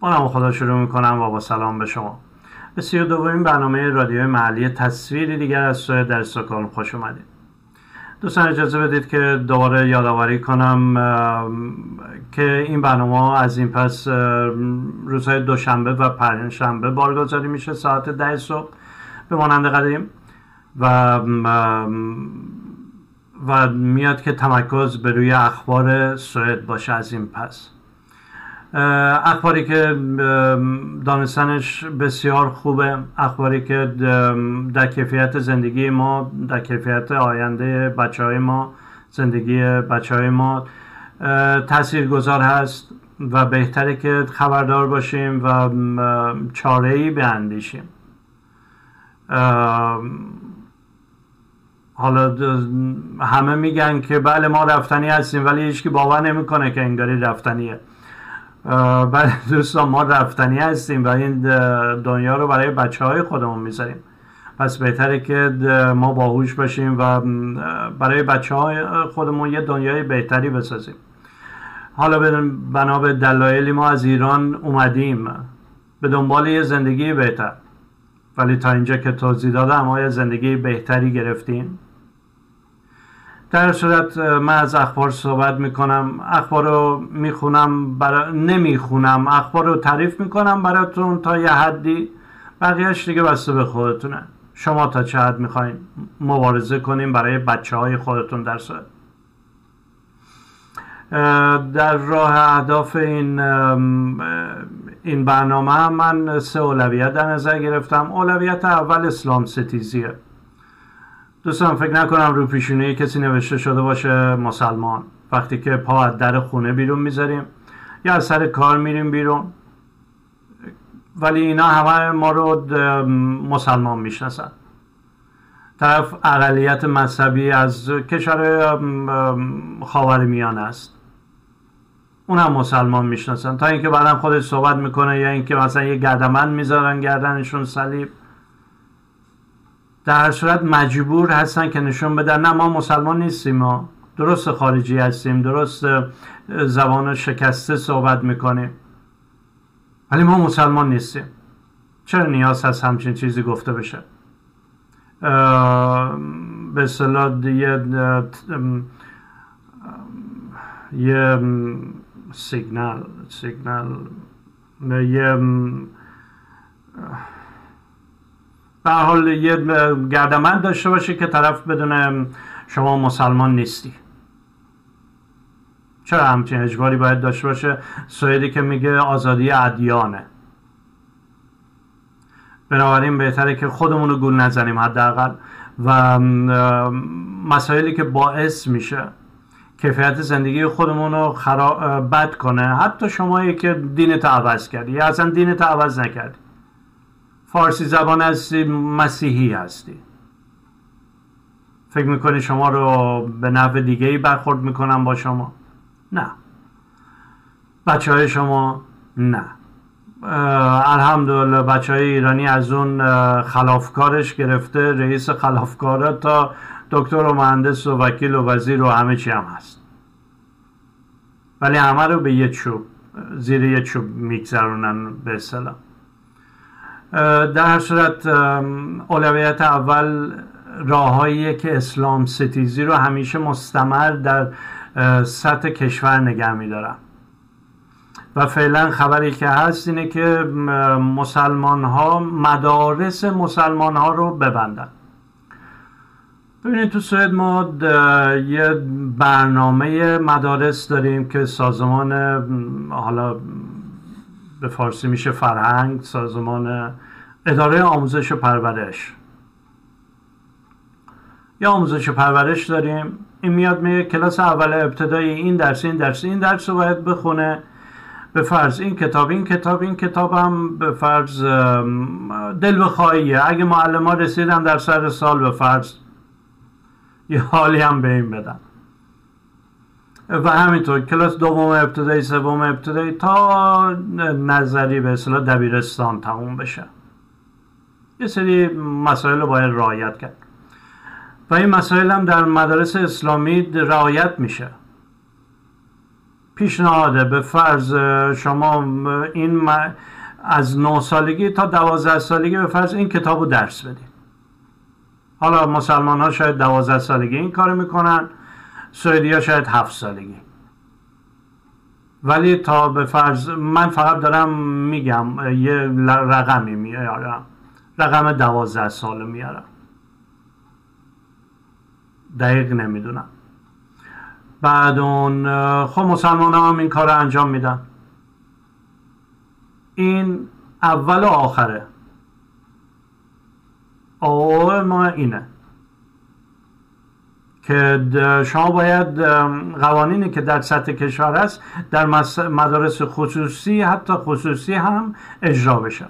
با خدا شروع می‌کنم. و با سلام به شما. به سی و دومین برنامه رادیوی محلی تصویری دیگر از سوئد در استکهلم خوش اومدید. دوستان اجازه بدید که دوباره یادآوری کنم که این برنامه از این پس روزهای دوشنبه و پنجشنبه بارگذاری میشه ساعت ده صبح به مانند قدیم و و میاد که تمرکز به روی اخبار سوئد باشه از این پس. اخباری که دانستنش بسیار خوبه. اخباری که در کیفیت زندگی ما در کیفیت آینده بچه های ما زندگی بچه های ما تأثیر گذار هست و بهتره که خبردار باشیم و چاره ای بیندیشیم حالا همه میگن که بله ما رفتنی هستیم ولی هیچکی باور نمی‌کنه که انگاری رفتنیه. بله دوستان ما رفتنی هستیم و این دنیا رو برای بچه های خودمون می‌ذاریم. پس بهتره که ما باهوش باشیم و برای بچه های خودمون یه دنیای بهتری بسازیم. حالا بنا به دلایلی ما از ایران اومدیم. به دنبال یه زندگی بهتر. ولی تا اینجا که توضیح دادم ما یه زندگی بهتری گرفتیم. در صورت من از اخبار صحبت می‌کنم اخبار رو می‌خونم برا... نمی‌خونم اخبار رو تعریف می‌کنم براتون تا یه حدی. بقیهش دیگه بسته به خودتونه. شما تا چه حد می‌خواین مبارزه کنیم برای بچه های خودتون در صورت. در راه اهداف این این برنامه من سه اولویت در نظر گرفتم. اولویت اول اسلام ستیزیه. دوستان فکر نکنم رو پیشونی کسی نوشته شده باشه مسلمان. وقتی که پا از در خونه بیرون می‌ذاریم یا از سر کار میریم بیرون. ولی اینا همه ما رو مسلمان می‌شناسن. طرف اقلیت مذهبی از کشور خاور میان است. اون هم مسلمان می‌شناسن. تا اینکه بعدم خودش صحبت می‌کنه یا اینکه مثلا یه گردمند می‌ذارن گردنشون صلیب. در هر صورت مجبور هستن که نشون بدن. نه ما مسلمان نیستیم ما. درست خارجی هستیم درست زبان شکسته صحبت می‌کنیم. ولی ما مسلمان نیستیم. چرا نیاز هست همچین چیزی گفته بشه؟ به اصطلاح یه یه سیگنال سیگنال یه به حال یه گردمند داشته باشه که طرف بدونه شما مسلمان نیستی. چرا همچین اجباری باید داشته باشه؟ سویدی که میگه آزادی ادیانه. بنابراین بهتره که خودمون رو گول نزنیم حداقل. و مسائلی که باعث میشه کیفیت زندگی خودمون رو بد کنه. حتی شمایی که دینت عوض کردی. یا اصلا دینت عوض نکردی. فارسی زبان هستی مسیحی هستی. فکر می‌کنی شما رو به نحو دیگه ای برخورد می‌کنم با شما؟ نه. بچه های شما؟ نه. الحمدلله بچه های ایرانی از اون خلافکارش گرفته رئیس خلافکاره تا دکتر و مهندس و وکیل و وزیر و همه چی هم هست. ولی همه رو به یه چوب زیر یه چوب میگذرونن به اصطلاح. در هر صورت اولویت اول راههایی که اسلام ستیزی رو همیشه مستمر در سطح کشور نگه میدارم و فعلا خبری که هست اینه که مسلمان ها مدارس مسلمان ها رو ببندن. ببینید تو سوئد ما یه برنامه مدارس داریم که سازمان حالا به فارسی میشه فرهنگ سازمان اداره آموزش و پرورش. یا آموزش و پرورش داریم. این میاد میگه کلاس اول ابتدایی این درس این درس این درس رو باید بخونه. به فرض این کتاب این کتاب این کتاب هم به فرض دل بخواهیه. اگه معلم ها رسیدن در سر سال به فرض یه حالی هم به این بدن. و همینطور کلاس دوم ابتدایی سوم ابتدایی تا نظری به اصطلاح دبیرستان تموم بشه. یه سری مسائل رو باید رعایت کرد. و این مسائل هم در مدارس اسلامی رعایت میشه. پیشنهاده به فرض شما این از 9 سالگی تا 12 سالگی به فرض این کتاب رو درس بدید حالا مسلمان ها شاید 12 سالگی این کار می‌کنن سوئدی ها شاید 7 سالگی. ولی تا به فرض من فقط دارم میگم یه رقمی میارم. رقم دوازده سال میارم. دقیق نمی‌دونم. بعد اون خب مسلمان هم این کار رو انجام میدن. این اول و آخره. او ما اینه که شما باید قوانینی که در سطح کشور هست در مدارس خصوصی حتی خصوصی هم اجرا بشه.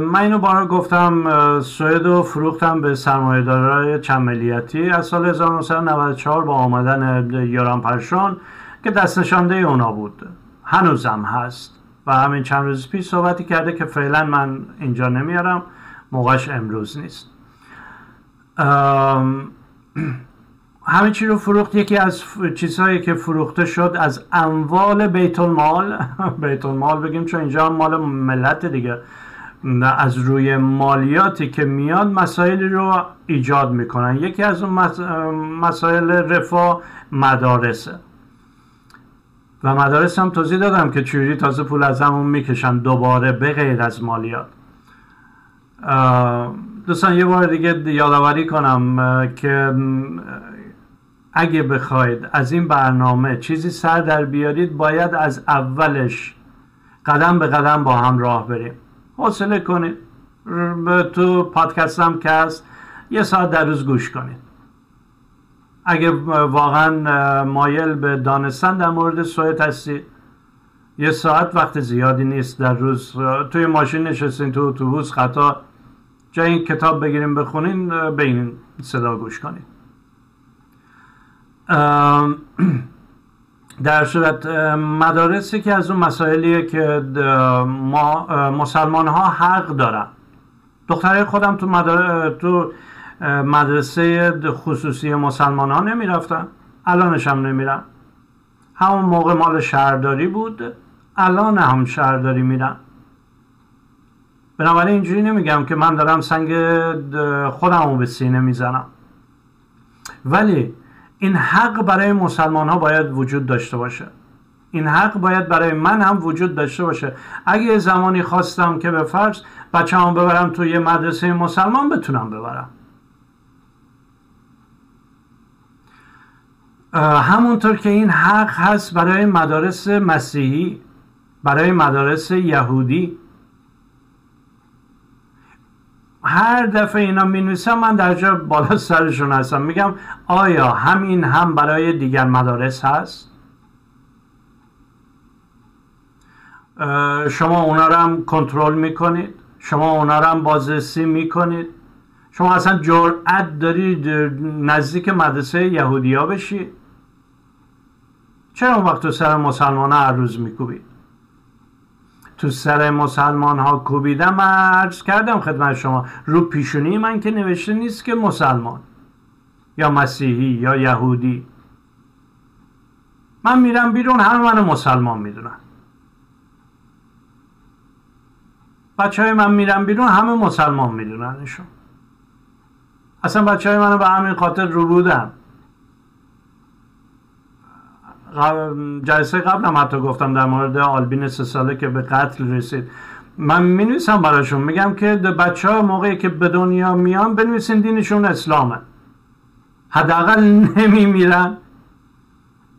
من اینو بارا گفتم سوئد و فروختم به سرمایه چند ملیتی از سال 1994 با آمدن یوران پرشون که دست نشانده اونا بود. هنوزم هست. و همین چند روز پیش صحبتی کرده که فعلا من اینجا نمیارم. موقعش امروز نیست. همه چی رو فروخت یکی از چیزهایی که فروخته شد از اموال بیت المال. بیت المال بگیم چون اینجا مال ملت دیگه. از روی مالیاتی که میاد مسائلی رو ایجاد می‌کنن. یکی از اون مسائل رفاه مدارسه. و مدارس هم توضیح دادم که چوری تازه پول از همون می‌کشن دوباره به غیر از مالیات. دوستان یه بار دیگه یادآوری کنم که اگه بخواید از این برنامه چیزی سر در بیارید باید از اولش قدم به قدم با هم راه بریم. حوصله کنید. تو پادکست هم که هست یه ساعت در روز گوش کنید. اگه واقعا مایل به دانستن در مورد سوئد هستید یه ساعت وقت زیادی نیست در روز. توی ماشین نشستین تو اتوبوس خطا جای این کتاب بگیریم بخونین به این صدا گوش کنید. در صورت مدارسی که از اون مسائلیه که ما مسلمان ها حق دارن. دختره خودم تو, مدرسه خصوصی مسلمان ها نمی رفتن الانش هم نمیرن. همون موقع مال شهرداری بود. الان هم شهرداری میرن. بنابراین اینجوری نمیگم که من دارم سنگ خودم رو به سینه می‌زنم. ولی این حق برای مسلمان ها باید وجود داشته باشه. این حق باید برای من هم وجود داشته باشه. اگه زمانی خواستم که به فرض بچه ببرم توی مدرسه مسلمان بتونم ببرم. همونطور که این حق هست برای مدارس مسیحی برای مدارس یهودی هر دفعه اینا می نویسم من در جا بالا سرشون هستم. میگم آیا همین هم برای دیگر مدارس هست؟ شما اونا رو هم کنترل می‌کنید؟ شما اونا رو هم بازرسی می‌کنید؟ شما اصلا جرأت دارید نزدیک مدرسه یهودی ها بشید چرا وقت سر مسلمان هر روز میکوبید تو سر مسلمان ها کوبیدم من عرض کردم خدمت شما رو پیشونی من که نوشته نیست که مسلمان یا مسیحی یا یهودی. من میرم بیرون همه منو مسلمان می‌دونن. بچه های من میرم بیرون همه مسلمان میدوننشون اصلا بچه های منو به همین خاطر رو بودن جلسه قبلم حتی گفتم در مورد آلبین سه ساله که به قتل رسید. من می نویسم براشون. میگم که بچه ها موقعی که به دنیا میان بنویسین دینشون اسلامه. حداقل نمی میرن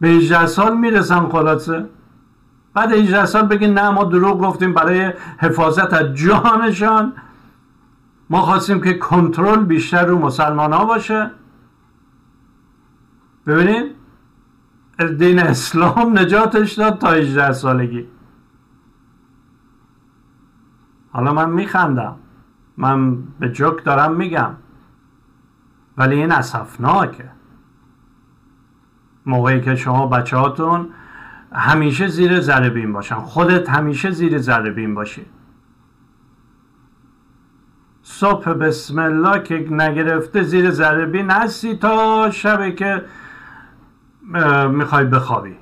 به 18 سال می‌رسن خلاصه. بعد 18 سال بگین نه ما دروغ گفتیم برای حفاظت از جانشان. ما خواستیم که کنترل بیشتر رو مسلمان ها باشه. ببینید دین اسلام نجاتش داد تا 18 سالگی. حالا من میخندم. من به جوک دارم میگم. ولی این اصفناکه موقعی که شما بچه هاتون همیشه زیر ذره بین باشن. خودت همیشه زیر ذره بین باشی. صبح بسم الله که نگرفته زیر ذره بین هستی تا شبی که می‌خوای بخوابی.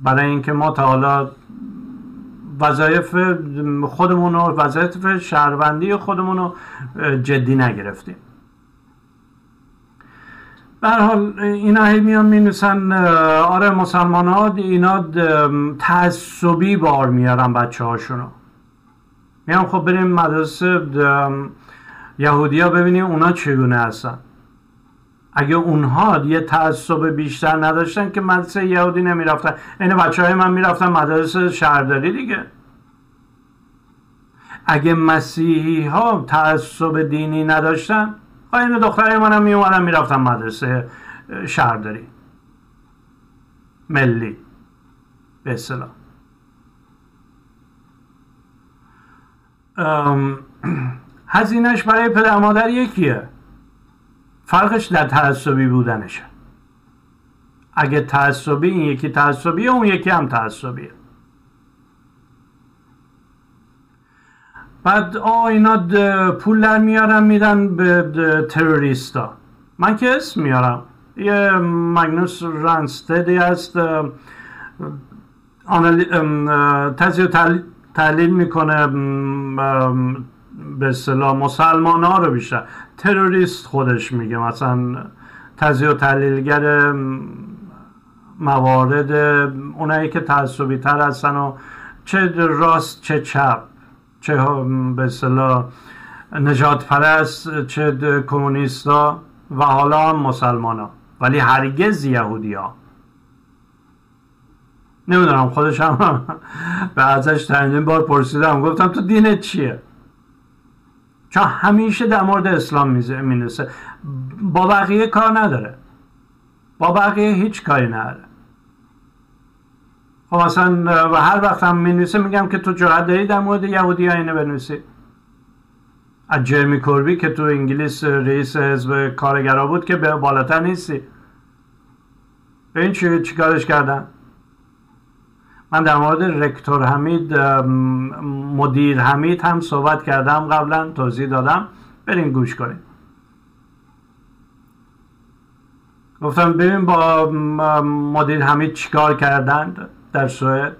برای اینکه ما تا حالا وظایف خودمون رو وظایف شهروندی خودمون رو جدی نگرفتیم. به حال آره اینا هی میان می نویسن آره مسلمان ها اینا تعصبی بار میارن بچه میام میان خب بریم مدرسه یهودی ها ببینیم اونا چگونه هستن. اگه اونها یه تعصب بیشتر نداشتن که مدرسه یهودی نمی‌رفتن. این بچه های من می‌رفتن مدرسه شهرداری دیگه. اگه مسیحی ها تعصب دینی نداشتن این دخترای منم می اومدن می‌رفتن مدرسه شهرداری. ملی. به اصطلاح. هزینهش برای پدر مادر یکیه. فرقش در تعصبی بودنشه. اگه تعصبی این یکی تعصبیه اون یکی هم تعصبیه. بعد آ اینا پول در میارن میدن به تروریستا. من که اسم میارم. یه مگنوس رانستدی هست تزیه تحلیل می‌کنه به اصطلاح مسلمان ها رو بیشتر. تروریست خودش میگه. مثلا تزیه و تحلیلگر موارد اونایی که تعصبی تر هستن و چه راست چه چپ چه به اصطلاح نجات پرست چه کمونیستا و حالا هم مسلمان ها ولی هرگز یهودی ها نمی‌دونم خودش هم به ازش چندین بار پرسیدم. گفتم تو دینت چیه؟ چون همیشه در مورد اسلام می‌نویسه با بقیه کار نداره. با بقیه هیچ کاری نداره. خب مثلا و هر وقت هم می‌نویسه میگم که تو جرأت داری در مورد یهودی ها اینو بنویسی. از جرمی کوربی که تو انگلیس رئیس حزب کارگرا بود که به بالاتر نیستی. به این چی, چی کارش کردن؟ من در مورد رکتور حمید مدیر حمید هم صحبت کردم قبلا توضیح دادم. برین گوش کنید گفتم ببین با مدیر حمید چیکار کردند در سوئد؟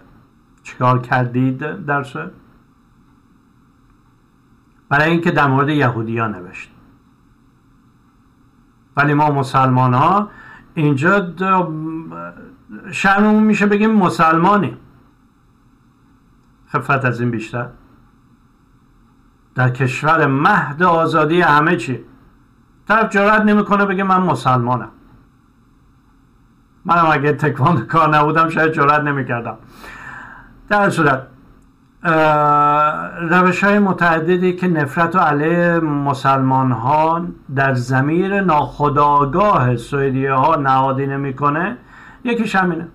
چیکار کردید در سوئد؟ برای اینکه در مورد یهودی ها نوشت. ولی ما مسلمان ها اینجا شرممون میشه بگیم مسلمانی خفت از این بیشتر. در کشور مهد آزادی همه چی. طرف جرات نمی‌کنه بگه من مسلمانم. منم اگه تکواند کار نبودم شاید جرات نمی‌کردم. در صورت روش های متعددی که نفرت و علیه مسلمان ها در زمیر ناخداگاه سویدیه ها نهادینه می‌کنه یکیش همینه.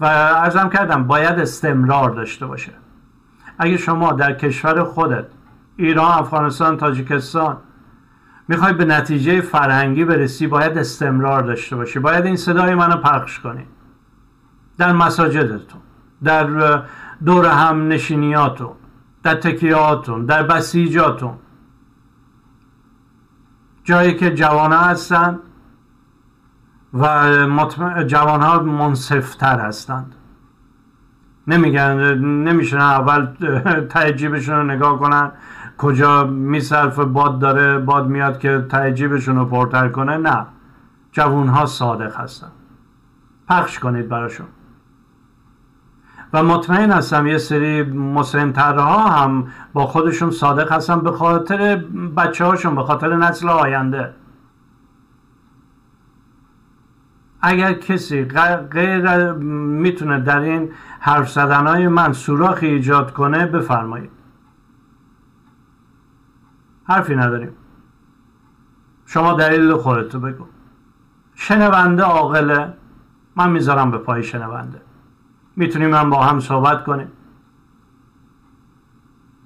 و ارزم کردم باید استمرار داشته باشه. اگه شما در کشور خودت ایران، افغانستان، تاجیکستان می‌خوای به نتیجه فرهنگی برسی باید استمرار داشته باشی. باید این صدای منو پخش کنی. در مساجدتون در دور هم نشینیاتون در تکیهاتون در بسیجاتون. جایی که جوانه هستند و جوان ها منصفتر هستند. نمیگن نمیشن اول تعجیبشون رو نگاه کنن کجا میصرف باد داره باد میاد که تعجیبشون رو پرتر کنه. نه جوان ها صادق هستن. پخش کنید براشون. و مطمئن هستم یه سری مسلمترها هم با خودشون صادق هستن به خاطر بچه هاشون به خاطر نسل آینده. اگر کسی غیر می‌تونه در این حرف های من سوراخی ایجاد کنه بفرمایید. حرفی نداریم. شما دلیل خودتو بگو. شنونده عاقله؟ من می‌ذارم به پای شنونده. می‌تونیم من با هم صحبت کنیم.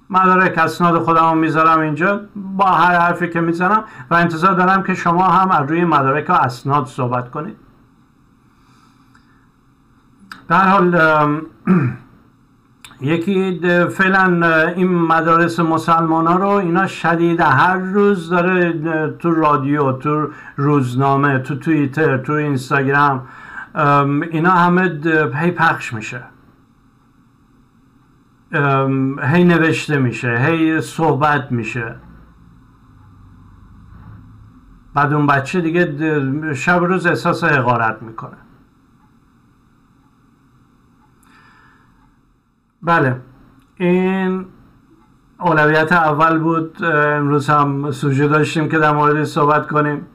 مدارک اسناد خودم می‌ذارم اینجا. با هر حرفی که می‌زنم و انتظار دارم که شما هم از روی مدارک و اسناد صحبت کنید. در حال یکی فعلا این مدارس مسلمان ها رو اینا شدید هر روز داره تو رادیو تو روزنامه تو توییتر تو اینستاگرام اینا همه هی پخش میشه. هی نوشته میشه هی صحبت میشه. بعد اون بچه دیگه شب روز احساس حقارت می‌کنه. بله. این اولویت اول بود. امروز هم سوژه داشتیم که در مورد صحبت کنیم.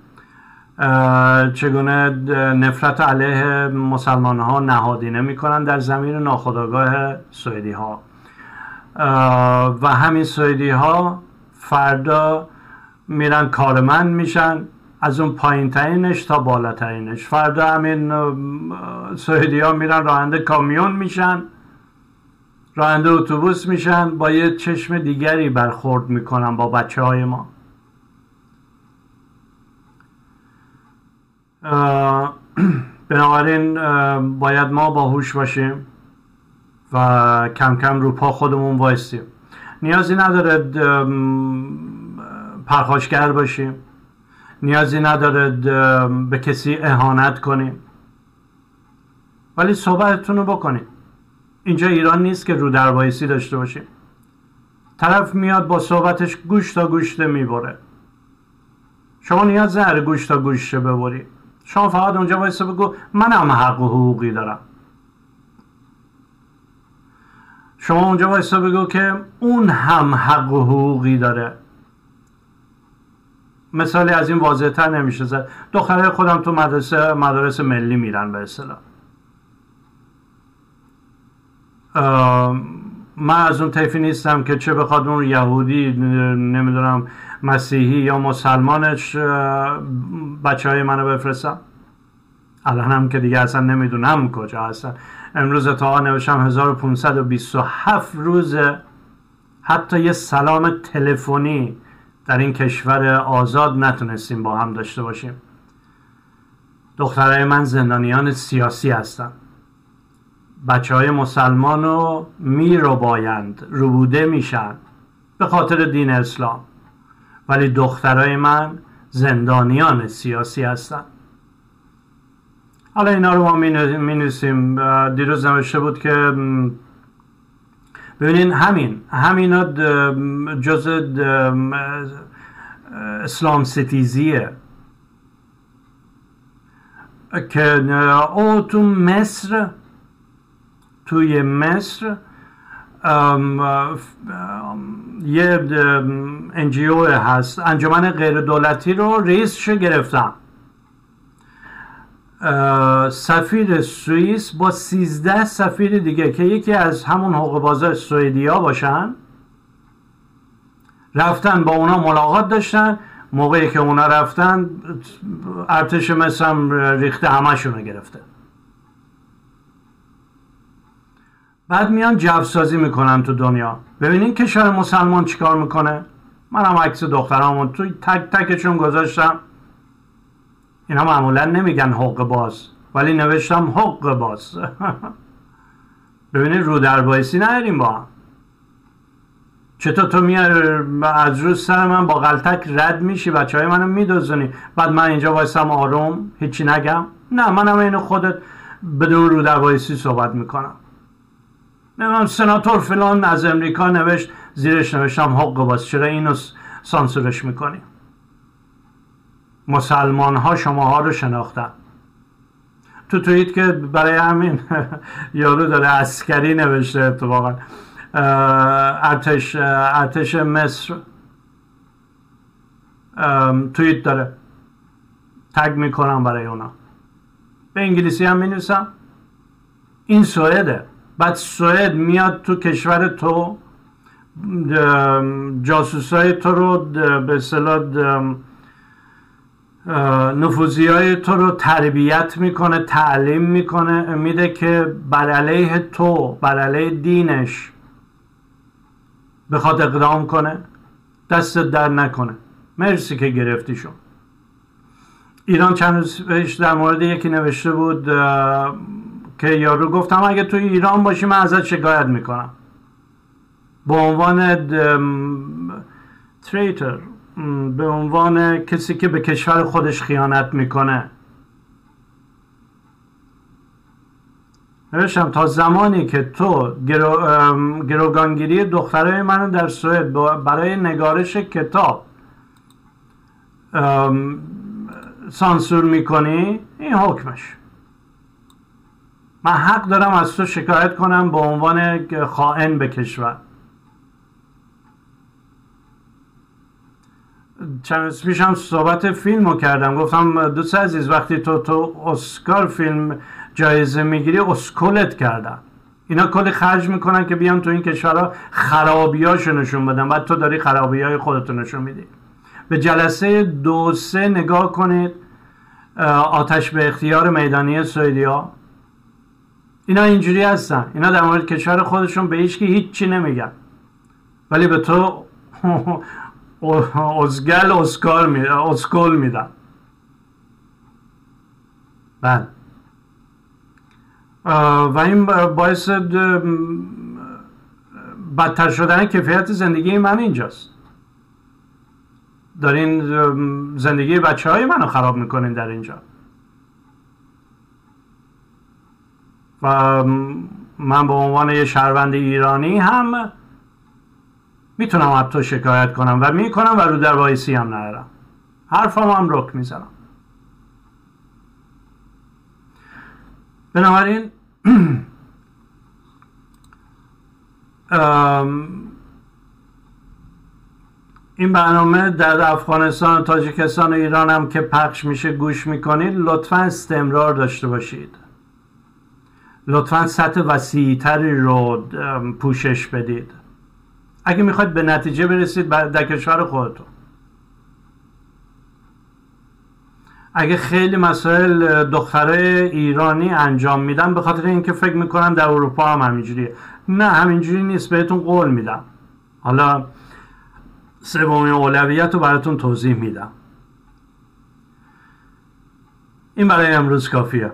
چگونه نفرت علیه مسلمان ها نهادینه می‌کنن در زمین ناخداگاه سوئدی ها و همین سوئدی ها فردا میرن کارمند میشن. از اون پایین ترینش تا بالاترینش. فردا همین سوئدی ها میرن راننده کامیون میشن. راننده اتوبوس میشن با یه چشم دیگری برخورد می‌کنن با بچه های ما بنابراین باید ما باهوش باشیم و کم کم رو پا خودمون وایستیم نیازی نداره پرخاشگر باشیم. نیازی نداره به کسی اهانت کنیم. ولی صحبتتون رو بکنیم اینجا ایران نیست که رو در داشته باشیم. طرف میاد با صحبتش گوش تا گوشته می‌بره شما نیاز نداره گوش تا گوشه ببری شما فقط اونجا وایسه بگو منم حق و حقوقی دارم. شما اونجا وایسا بگو که اون هم حق و حقوقی داره. مثالی از این واضح تر نمیشه زد. دختره خودم تو مدرسه مدارس ملی میرن به اصطلاح. من از اون طیفی نیستم که چه بخواد اون یهودی نمی‌دونم مسیحی یا مسلمانش بچه های منو بفرستم الان هم که دیگه اصلا نمی‌دونم کجا هستن. امروز تا نوشم 1527 روز حتی یه سلام تلفنی در این کشور آزاد نتونستیم با هم داشته باشیم. دخترای من زندانیان سیاسی هستن. بچه های مسلمان رو می رو بایند روبوده میشن به خاطر دین اسلام. ولی دخترای من زندانیان سیاسی هستن. حالا اینا رو ما می نویسیم. دیروز نوشته بود که ببینین همین همینا جز اسلام ستیزیه. که او تو مصر توی مصر یه انجیو هست. انجمن غیر دولتی رو رئیسش گرفتم. سفیر سوئیس با سیزده سفیر دیگه که یکی از همون حقوق بازار سوئدیا باشن. رفتن با اونا ملاقات داشتن. موقعی که اونا رفتن ارتش مصر ریخته همشون رو گرفته. بعد میان جوسازی می‌کنن تو دنیا. ببینین کشور مسلمان چیکار می‌کنه؟ من هم عکس دخترامو توی تک تکشون گذاشتم. اینا معمولا نمیگن حق باز ولی نوشتم حق باز. ببینید رو در بایسی نداریم با. هم چطور تو میار از روز سر من با غلطک رد میشی؟ بچه های منو میدوزنی بعد من اینجا وایسم آروم هیچی نگم. نه منم اینو خودت بدون رو در بایسی صحبت می‌کنم. نمیم سناتور فلان از امریکا نوشت زیرش نوشتم حق باز چرا اینو سانسورش می‌کنی؟ مسلمان ها شما ها رو شناختن. تو توییت که برای همین یارو داره اسکری نوشته اتفاقا. ارتش ارتش مصر. توییت داره. تگ می‌کنم برای اونا. به انگلیسی هم می این سوئده. بعد سوئد میاد تو کشور تو جاسوسای تو رو به اصطلاح نفوزی های تو رو تربیت می‌کنه تعلیم می‌کنه میده که بر علیه تو بر علیه دینش بخواد اقدام کنه دست در نکنه. مرسی که گرفتیشون ایران چند روز در مورد یکی نوشته بود که یارو گفتم اگه تو ایران باشی من ازت شکایت می‌کنم. به عنوان تریتر به عنوان کسی که به کشور خودش خیانت می‌کنه. نوشتم تا زمانی که تو گرو، گروگانگیری دخترای منو در سوئد برای نگارش کتاب سانسور می‌کنی این حکمش. من حق دارم از تو شکایت کنم به عنوان خائن به کشور. چند پیش هم صحبت فیلم رو کردم. گفتم دوست عزیز وقتی تو تو اسکار فیلم جایزه می‌گیری اسکولت کردن اینا کلی خرج می‌کنن که بیان تو این کشورها خرابیاشو نشون بدن. بعد تو داری خرابی های خودتو نشون میدی. به جلسه دو سه نگاه کنید. آتش به اختیار میدانی سویدیا اینا اینجوری هستن. اینا در مورد کشور خودشون به هیچ هیچی نمیگن. ولی به تو ازگل اسکار می اسکول میدن. بله. و این باعث بدتر شدن کیفیت زندگی من اینجاست. دارین زندگی بچه های منو خراب می‌کنین در اینجا. و من به عنوان یه شهروند ایرانی هم می‌تونم تو شکایت کنم و می‌کنم و رو در وایسی هم ندارم. حرفم هم رک می‌زنم. بنابراین این برنامه در افغانستان تاجیکستان و ایران هم که پخش میشه گوش می‌کنید لطفا استمرار داشته باشید. لطفا سطح وسیعتری رو پوشش بدید. اگه می‌خواید به نتیجه برسید در کشور خودتون. اگه خیلی مسائل دختره ایرانی انجام میدن به خاطر اینکه فکر می‌کنن در اروپا هم همینجوریه. نه همینجوری نیست بهتون قول میدم. حالا سومین اولویت رو براتون توضیح میدم. این برای امروز کافیه.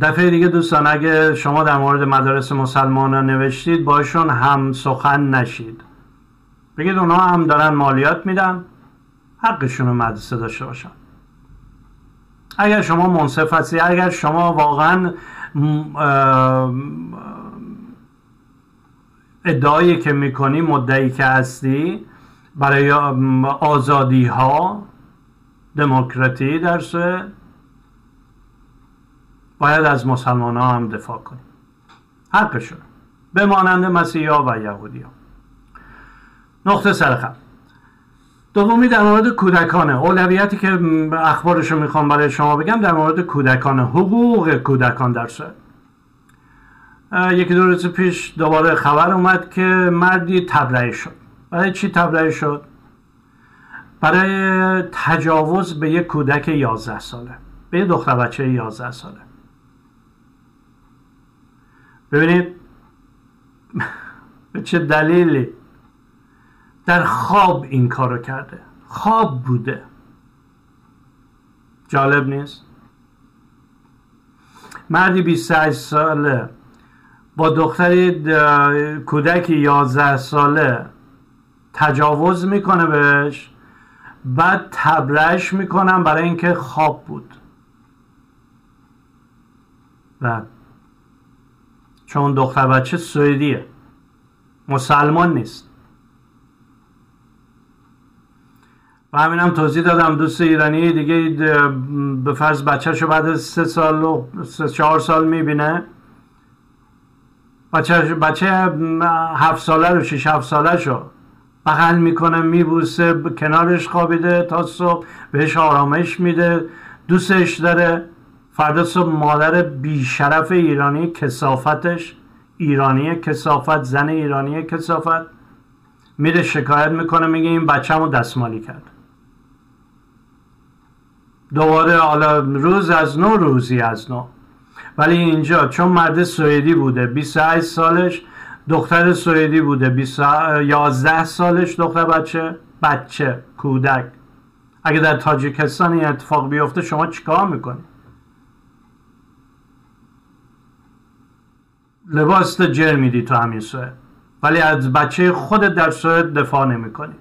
دفعه دیگه دوستان اگه شما در مورد مدارس مسلمان نوشتید باشون هم سخن نشید. بگید اونا هم دارن مالیات میدن حقشون رو مدرسه داشته باشن. اگر شما منصف هستی اگر شما واقعا ادعایی که می‌کنی مدعی که هستی برای آزادی ها دموکراتی در باید از مسلمان ها هم دفاع کنیم. حقشون. به مانند مسیحی ها و یهودی ها نقطه سرخم دومی در مورد کودکانه. اولویتی که اخبارشو می‌خوام برای شما بگم در مورد کودکان حقوق کودکان در سوئد یکی دو روز پیش دوباره خبر اومد که مردی تبرئه شد. برای چی تبرئه شد؟ برای تجاوز به یک کودک 11 ساله. به یه دختر بچه 11 ساله. ببینید به چه دلیلی در خواب این کارو کرده؟ خواب بوده. جالب نیست؟ مردی 28 ساله با دختری کودکی 11 ساله تجاوز می‌کنه بهش بعد تبرش می‌کنم برای اینکه خواب بود. و چون دختر بچه سوئدیه. مسلمان نیست. و همینم توضیح دادم دوست ایرانی دیگه به فرض بچهشو بعد سه سال و سه چهار سال می‌بینه. بچه, بچه هفت ساله رو شیش هفت ساله شو بغل می‌کنه میبوسه کنارش خوابیده تا صبح بهش آرامش میده دوستش داره. فردا صبح مادر بیشرف ایرانی کسافتش ایرانی کسافت زن ایرانی کسافت میره شکایت می‌کنه میگه این بچه دستمالی کرد. دوباره حالا روز از نو روزی از نو. ولی اینجا چون مرد سوئدی بوده 28 سالش دختر سوئدی بوده 11 سالش دختر بچه بچه کودک. اگه در تاجیکستان این اتفاق بیفته شما چیکار می‌کنی؟ لباس تا جر میدی تو همین سوئد ولی از بچه خودت در سوئد دفاع نمی‌کنی.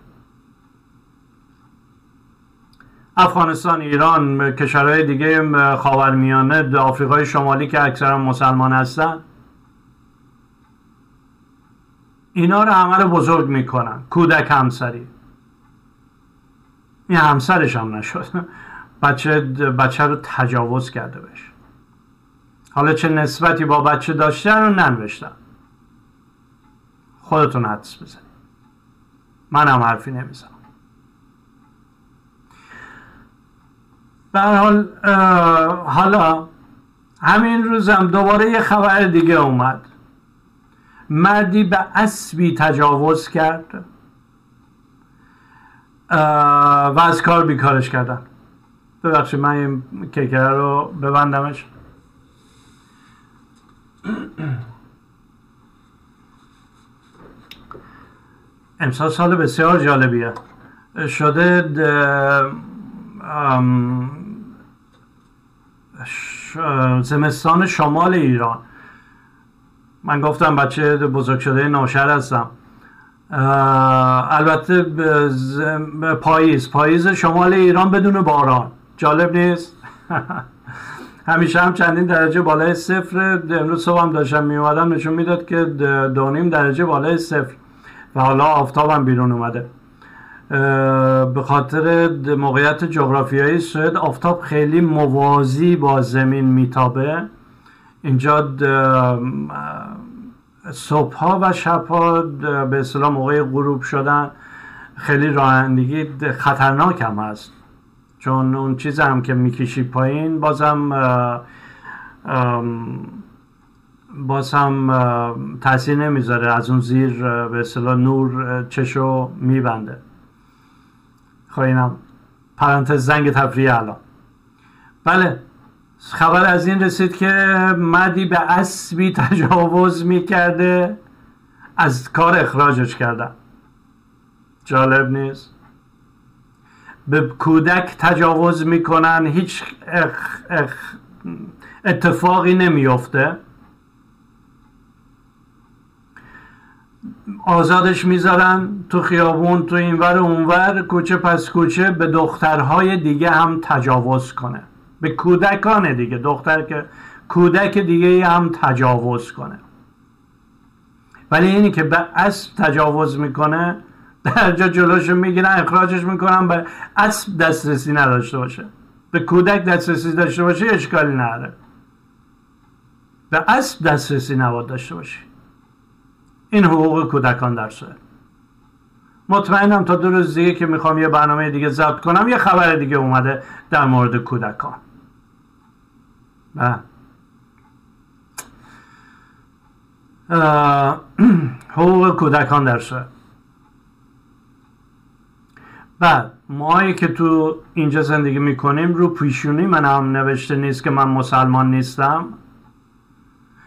افغانستان ایران کشورهای دیگه خاورمیانه آفریقای شمالی که اکثرا مسلمان هستن اینا رو همه بزرگ می‌کنن. کودک همسری. این همسرش هم نشد. بچه, بچه رو تجاوز کرده بشه حالا چه نسبتی با بچه داشته رو ننوشتم. خودتون حدس بزنید. هم حرفی نمی‌زنم. به حال حالا همین روزم دوباره یه خبر دیگه اومد. مردی به اسبی تجاوز کرد. و از کار بیکارش کردن. ببخشید من این کیکره رو ببندمش. امسال سال بسیار جالبیه. شده زمستان شمال ایران. من گفتم بچه بزرگ شده ناشر هستم. البته پاییز. پاییز شمال ایران بدون باران. جالب نیست؟ همیشه هم چندین درجه بالای صفر. امروز صبح هم داشتم میومدم نشون می‌داد که دونیم درجه بالای صفر. و حالا آفتابم بیرون اومده. به خاطر موقعیت جغرافیایی سوئد آفتاب خیلی موازی با زمین میتابه. اینجا صبح ها و شب ها به اصطلاح موقع غروب شدن خیلی رانندگی خطرناک هم هست. چون اون چیز هم که می‌کشی پایین بازم باز هم تاثیر نمی‌ذاره. از اون زیر به اصطلاح نور چشو میبنده. خب اینم پرانتز زنگ تفریح الان. بله خبر از این رسید که مردی به اسبی تجاوز می‌کرده از کار اخراجش کردن. جالب نیست؟ به کودک تجاوز می‌کنن هیچ اتفاقی نمیافته. آزادش می‌ذارن تو خیابون تو اینور اونور کوچه پس کوچه به دخترهای دیگه هم تجاوز کنه. به کودکان دیگه دختر که کودک دیگه هم تجاوز کنه. ولی اینی که به اسب تجاوز می‌کنه در جا جلوشو می‌گیرن اخراجش می‌کنن به اسب دسترسی نداشته باشه. به کودک دسترسی داشته باشه اشکالی نداره. به اسب دسترسی نباید داشته باشه این حقوق کودکان در سوئد مطمئنم تا دو روز دیگه که می‌خوام یه برنامه دیگه ضبط کنم یه خبر دیگه اومده در مورد کودکان. بله. حقوق کودکان در سوئد بعد ماهایی که تو اینجا زندگی می‌کنیم رو پیشونی. من هم نوشته نیست که من مسلمان نیستم.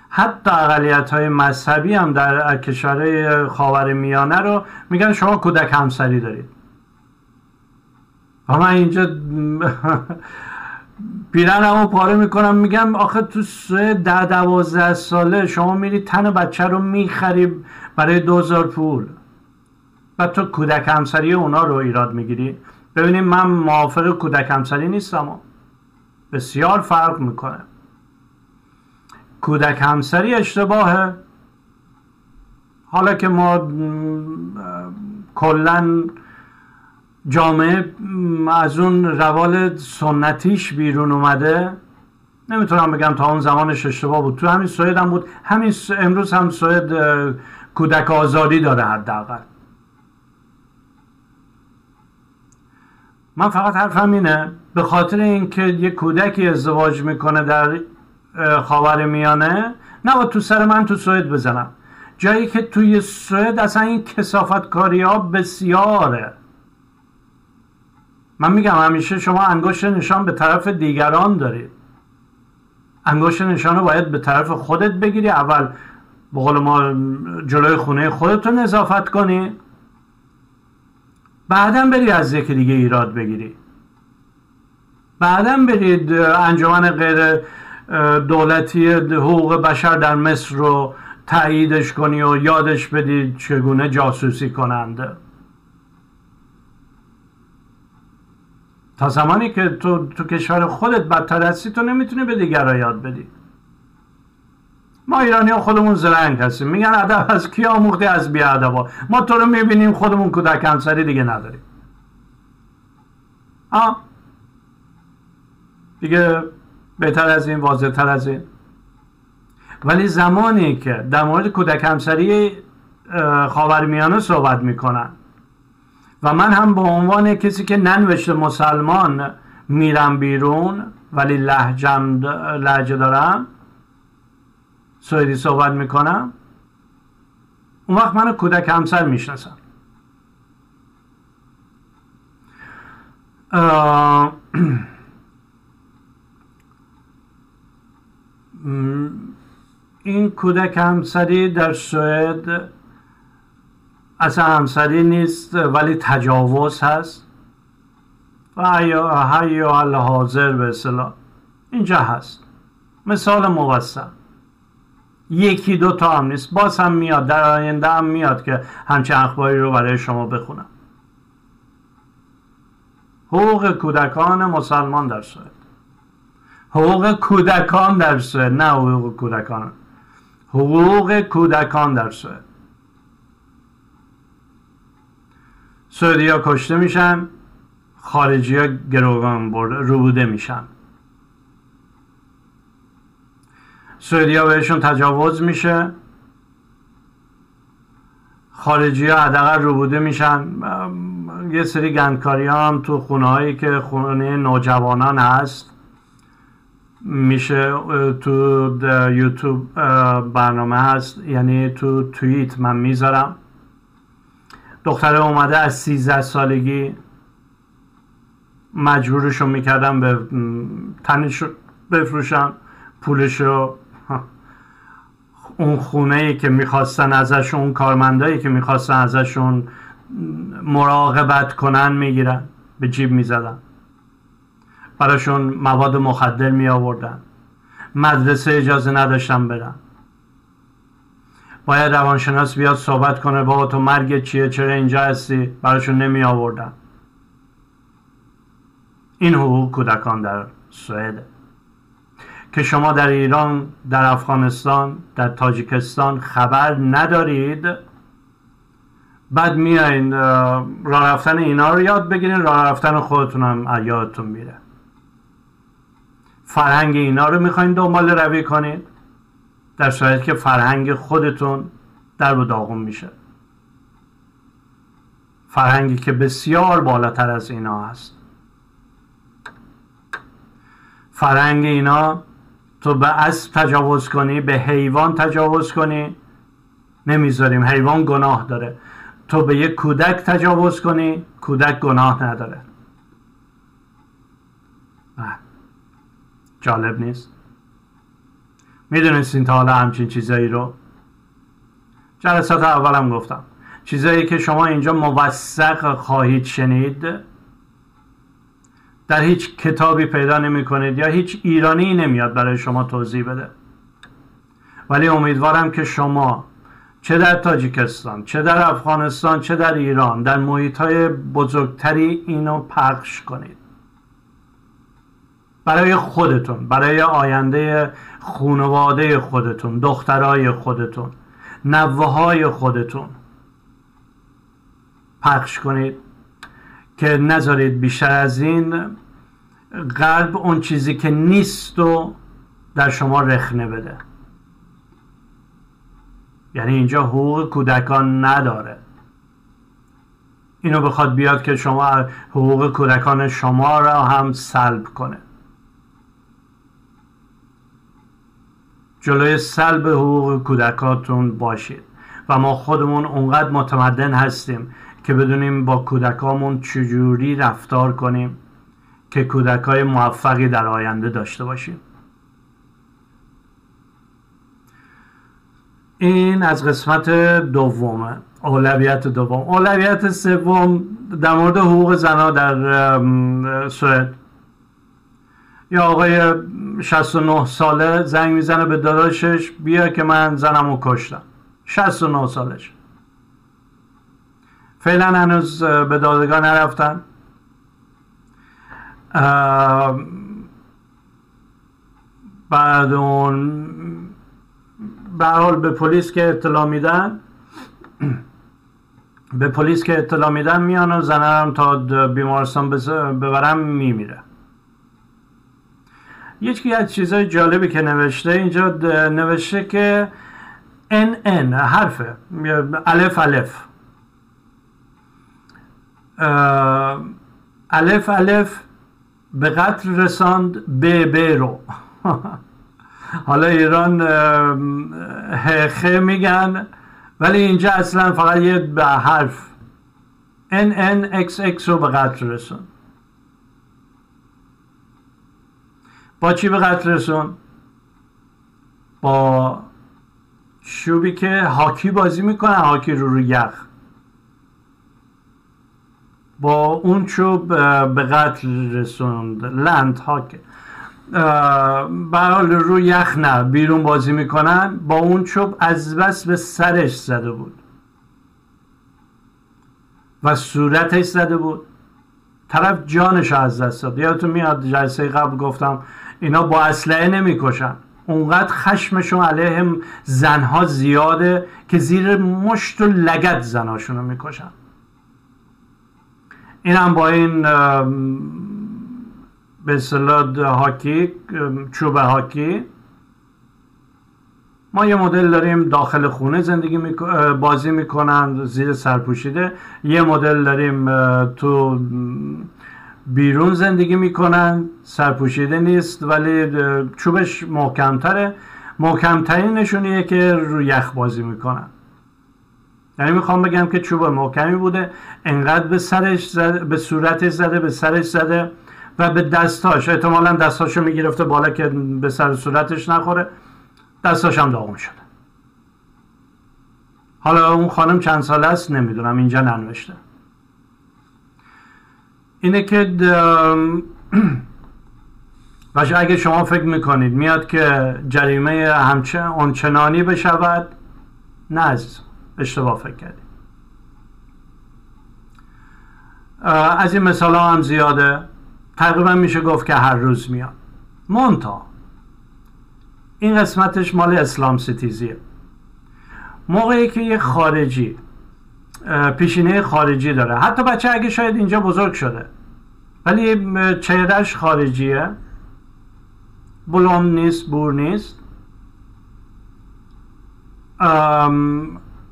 حتی اقلیت های مذهبی هم در کشورهای خاور میانه رو میگن شما کودک همسری دارید. و من اینجا همون پاره می‌کنم. میگم آخه تو سه ده دوازده ساله شما میری تن بچه رو می‌خری برای دوزار پول. و تو کودک همسری اونا رو ایراد می‌گیری؟ ببینیم من موافق کودک همسری نیستم. بسیار فرق می‌کنه. کودک همسری اشتباهه. حالا که ما کلا جامعه از اون روال سنتیش بیرون اومده. نمی‌تونم بگم تا اون زمانش اشتباه بود. تو همین سوئد هم بود. همین امروز هم سوئد کودک آزادی داره حداقل. من فقط حرفم اینه به خاطر اینکه یه کودکی ازدواج می‌کنه در خاور میانه نه تو سر من تو سوئد بزنم. جایی که توی سوئد اصلا این کسافت کاری ها بسیاره. من میگم همیشه شما انگشت نشان به طرف دیگران دارید. انگشت نشان رو باید به طرف خودت بگیری. اول به قول ما جلوی خونه خودت رو نظافت کنی. بعدا بری از یکی دیگه ایراد بگیری بعدا برید انجمن غیر دولتی حقوق بشر در مصر رو تاییدش کنی و یادش بدی چگونه جاسوسی کننده تا زمانی که تو تو کشور خودت بدتر هستی تو نمی‌تونی به دیگران یاد بدی. ما ایرانی خودمون زرنگ هستیم. میگن ادب از کی آموختی از بی ادبا ما تو رو می‌بینیم خودمون کودک همسری دیگه نداریم. آه دیگه بهتر از این واضح تر از این. ولی زمانی که در مورد کودک همسری خاورمیانه صحبت می‌کنن و من هم به عنوان کسی که ننوشته مسلمان میرم بیرون ولی لحجم لحجه دارم سوئدی صحبت می‌کنم؟ اون وقت من کودک همسر می‌شناسم این کودک همسری در سوئد اصلا همسری نیست ولی تجاوز هست. و حی حاضر به اصطلاح. اینجا هست. مثال موسط یکی دو تا هم نیست. باز هم میاد. در آینده هم میاد که همچه اخباری رو برای شما بخونم. حقوق کودکان مسلمان در سوئد. حقوق کودکان در سوئد نه حقوق کودکان. حقوق کودکان در سوئد. ها کشته میشن خارجی ها گروگان روبوده میشن. سوئدی ها بهشون تجاوز میشه. خارجی ها حداقل روبوده میشن. یه سری گندکاری هم تو خونه هایی که خونه نوجوانان هست. میشه تو یوتیوب برنامه هست. یعنی تو توییت من می‌ذارم. دختره اومده از 13 سالگی مجبورشو می‌کردم به تنش بفروشن پولشو اون خونه ای که می‌خواستن ازشون اون کارمندایی که می‌خواستن ازشون مراقبت کنن می‌گیرن به جیب می‌زدن. براشون مواد مخدر می آوردن مدرسه اجازه نداشتن برن. باید روانشناس بیاد صحبت کنه بابا تو مرگ چیه چرا اینجا هستی؟ براشون نمی آوردن این حقوق کودکان در سوئد. که شما در ایران در افغانستان در تاجیکستان خبر ندارید بعد میایین راه رفتن اینا رو یاد بگیرین راه رفتن خودتون هم یادتون میره. فرهنگ اینا رو می‌خواین دنبال روی کنید در صورتی که فرهنگ خودتون در و داغون میشه. فرهنگی که بسیار بالاتر از اینا هست. فرهنگ اینا تو به اسب تجاوز کنی به حیوان تجاوز کنی. نمی‌ذاریم حیوان گناه داره. تو به یک کودک تجاوز کنی کودک گناه نداره. جالب نیست؟ می‌دونستین تا حالا همچین چیزایی رو؟ جلسات اولم گفتم. چیزایی که شما اینجا موثق خواهید شنید در هیچ کتابی پیدا نمی کنید یا هیچ ایرانی نمیاد برای شما توضیح بده. ولی امیدوارم که شما چه در تاجیکستان چه در افغانستان چه در ایران در محیط های بزرگتری اینو پخش کنید. برای خودتون برای آینده خانواده خودتون دخترای خودتون نوه خودتون پخش کنید. که نذارید بیشتر از این قلب اون چیزی که نیست و در شما رخنه بده. یعنی اینجا حقوق کودکان نداره. اینو بخواد بیاد که شما حقوق کودکان شما را هم سلب کنه. جلوی سلب حقوق کودکاتون باشید و ما خودمون اونقدر متمدن هستیم که بدونیم با کودکامون چجوری رفتار کنیم. که کودکای موفقی در آینده داشته باشیم. این از قسمت دومه اولویت دوم. اولویت سوم در مورد حقوق زنها در سوئد. یا آقای 69 ساله زنگ می‌زنه به داداشش بیا که من زنمو کشتم. 69 سالش. فعلا هنوز به دادگاه نرفتن. بعد اون به حال به پلیس که اطلاع میدن به پلیس که اطلاع میدن میان و زنرم تا بیمارستان ببرم میمیره. یکی از چیزهای جالبی که نوشته اینجا نوشته که ان ان حرفه الف الف. الف الف به قتل رساند به به رو. حالا ایران هخه میگن ولی اینجا اصلا فقط یه به حرف. ان ان رو به قتل رسون با چی به قتل رسون با شوبی که هاکی بازی می‌کنن هاکی رو رو یخ. با اون چوب به قتل رسوند. لند هاک برحال رو یخ نه بیرون بازی می‌کنن. با اون چوب از بس به سرش زده بود. و صورتش زده بود. طرف جانش از دست داد. یادتون میاد جلسه قبل گفتم اینا با اسلحه نمی‌کشن. اونقدر خشمشون علیه زنها زیاده که زیر مشت و لگت زناشون رو می‌کشن. این هم با این به هاکی چوب هاکی. ما یه مدل داریم داخل خونه زندگی بازی می‌کنن زیر سرپوشیده یه مدل داریم تو بیرون زندگی می‌کنن. سرپوشیده نیست ولی چوبش محکمتره. محکمترین نشونیه که رو یخ بازی می‌کنن. یعنی می‌خوام بگم که چوب محکمی بوده انقدر به سرش زده به صورتش زده به سرش زده و به دستاش احتمالا دستاشو می‌گرفته بالا که به سر صورتش نخوره دستاش هم داغم شده. حالا اون خانم چند ساله است؟ نمی‌دونم اینجا ننوشته. اینه که باشه اگه شما فکر می‌کنید میاد که جریمه همچنانی بشود نه عزیز اشتباه فکر کردید از این مثال ها هم زیاده. تقریبا میشه گفت که هر روز میاد. مونتا. این قسمتش مال اسلام ستیزیه موقعی که یه خارجی پیشینه خارجی داره. حتی بچه اگه شاید اینجا بزرگ شده. ولی چهرش خارجیه. بلوم نیست بور نیست.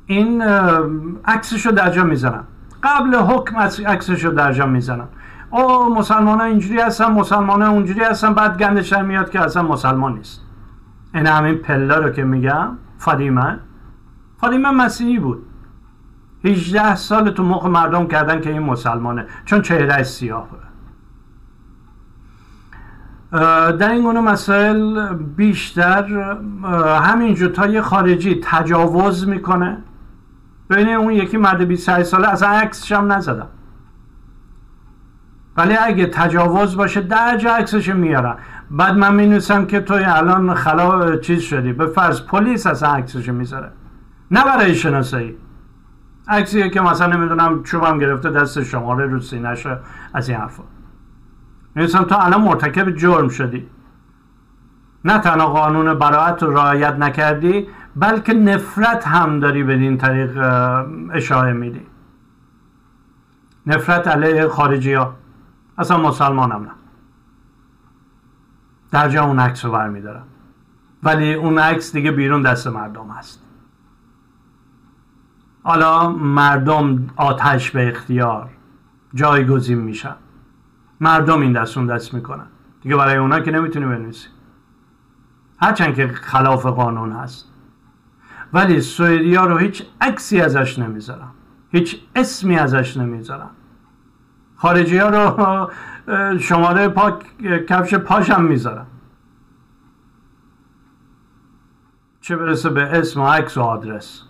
این عکسش رو در جا می‌زنم قبل حکم عکسش رو در جا می‌زنم او مسلمان ها اینجوری هستن مسلمان ها اونجوری هستن بعد گندش میاد که اصلا مسلمان نیست. این همین پله رو که میگم فاطمه. فاطمه مسیحی بود. 18 سال تو مخ مردم کردن که این مسلمانه چون چهره سیاه. بود در این گونه مسائل بیشتر همینجور تا یه خارجی تجاوز می‌کنه. بین اون یکی مرد 28 ساله اصلا عکسش هم نزدم. ولی اگه تجاوز باشه در جا عکسش میارن بعد من می که توی الان خلا چیز شدی. به فرض پلیس اصلا عکسش می‌ذاره. نه برای شناسایی. عکسیه که مثلا نمی‌دونم چوبم گرفته دست شماره رو سینش از این حرفا. می‌رسم تو الان مرتکب جرم شدی. نه تنها قانون براعت رو رعایت نکردی بلکه نفرت هم داری به این طریق اشاره میدی. نفرت علیه خارجی ها اصلا مسلمانم نه. در جا اون عکس رو برمیدارم. ولی اون عکس دیگه بیرون دست مردم هست. حالا مردم آتش به اختیار جایگزین میشن. مردم این دست اون دست می‌کنن. دیگه برای اونا که نمی‌تونی بنویسی. هرچند که خلاف قانون هست. ولی سوئدی ها رو هیچ عکسی ازش نمی‌ذارم. هیچ اسمی ازش نمی‌ذارم. خارجی ها رو شماره پاک کفش پاشم می‌ذارم. چه برسه به اسم و عکس و آدرس.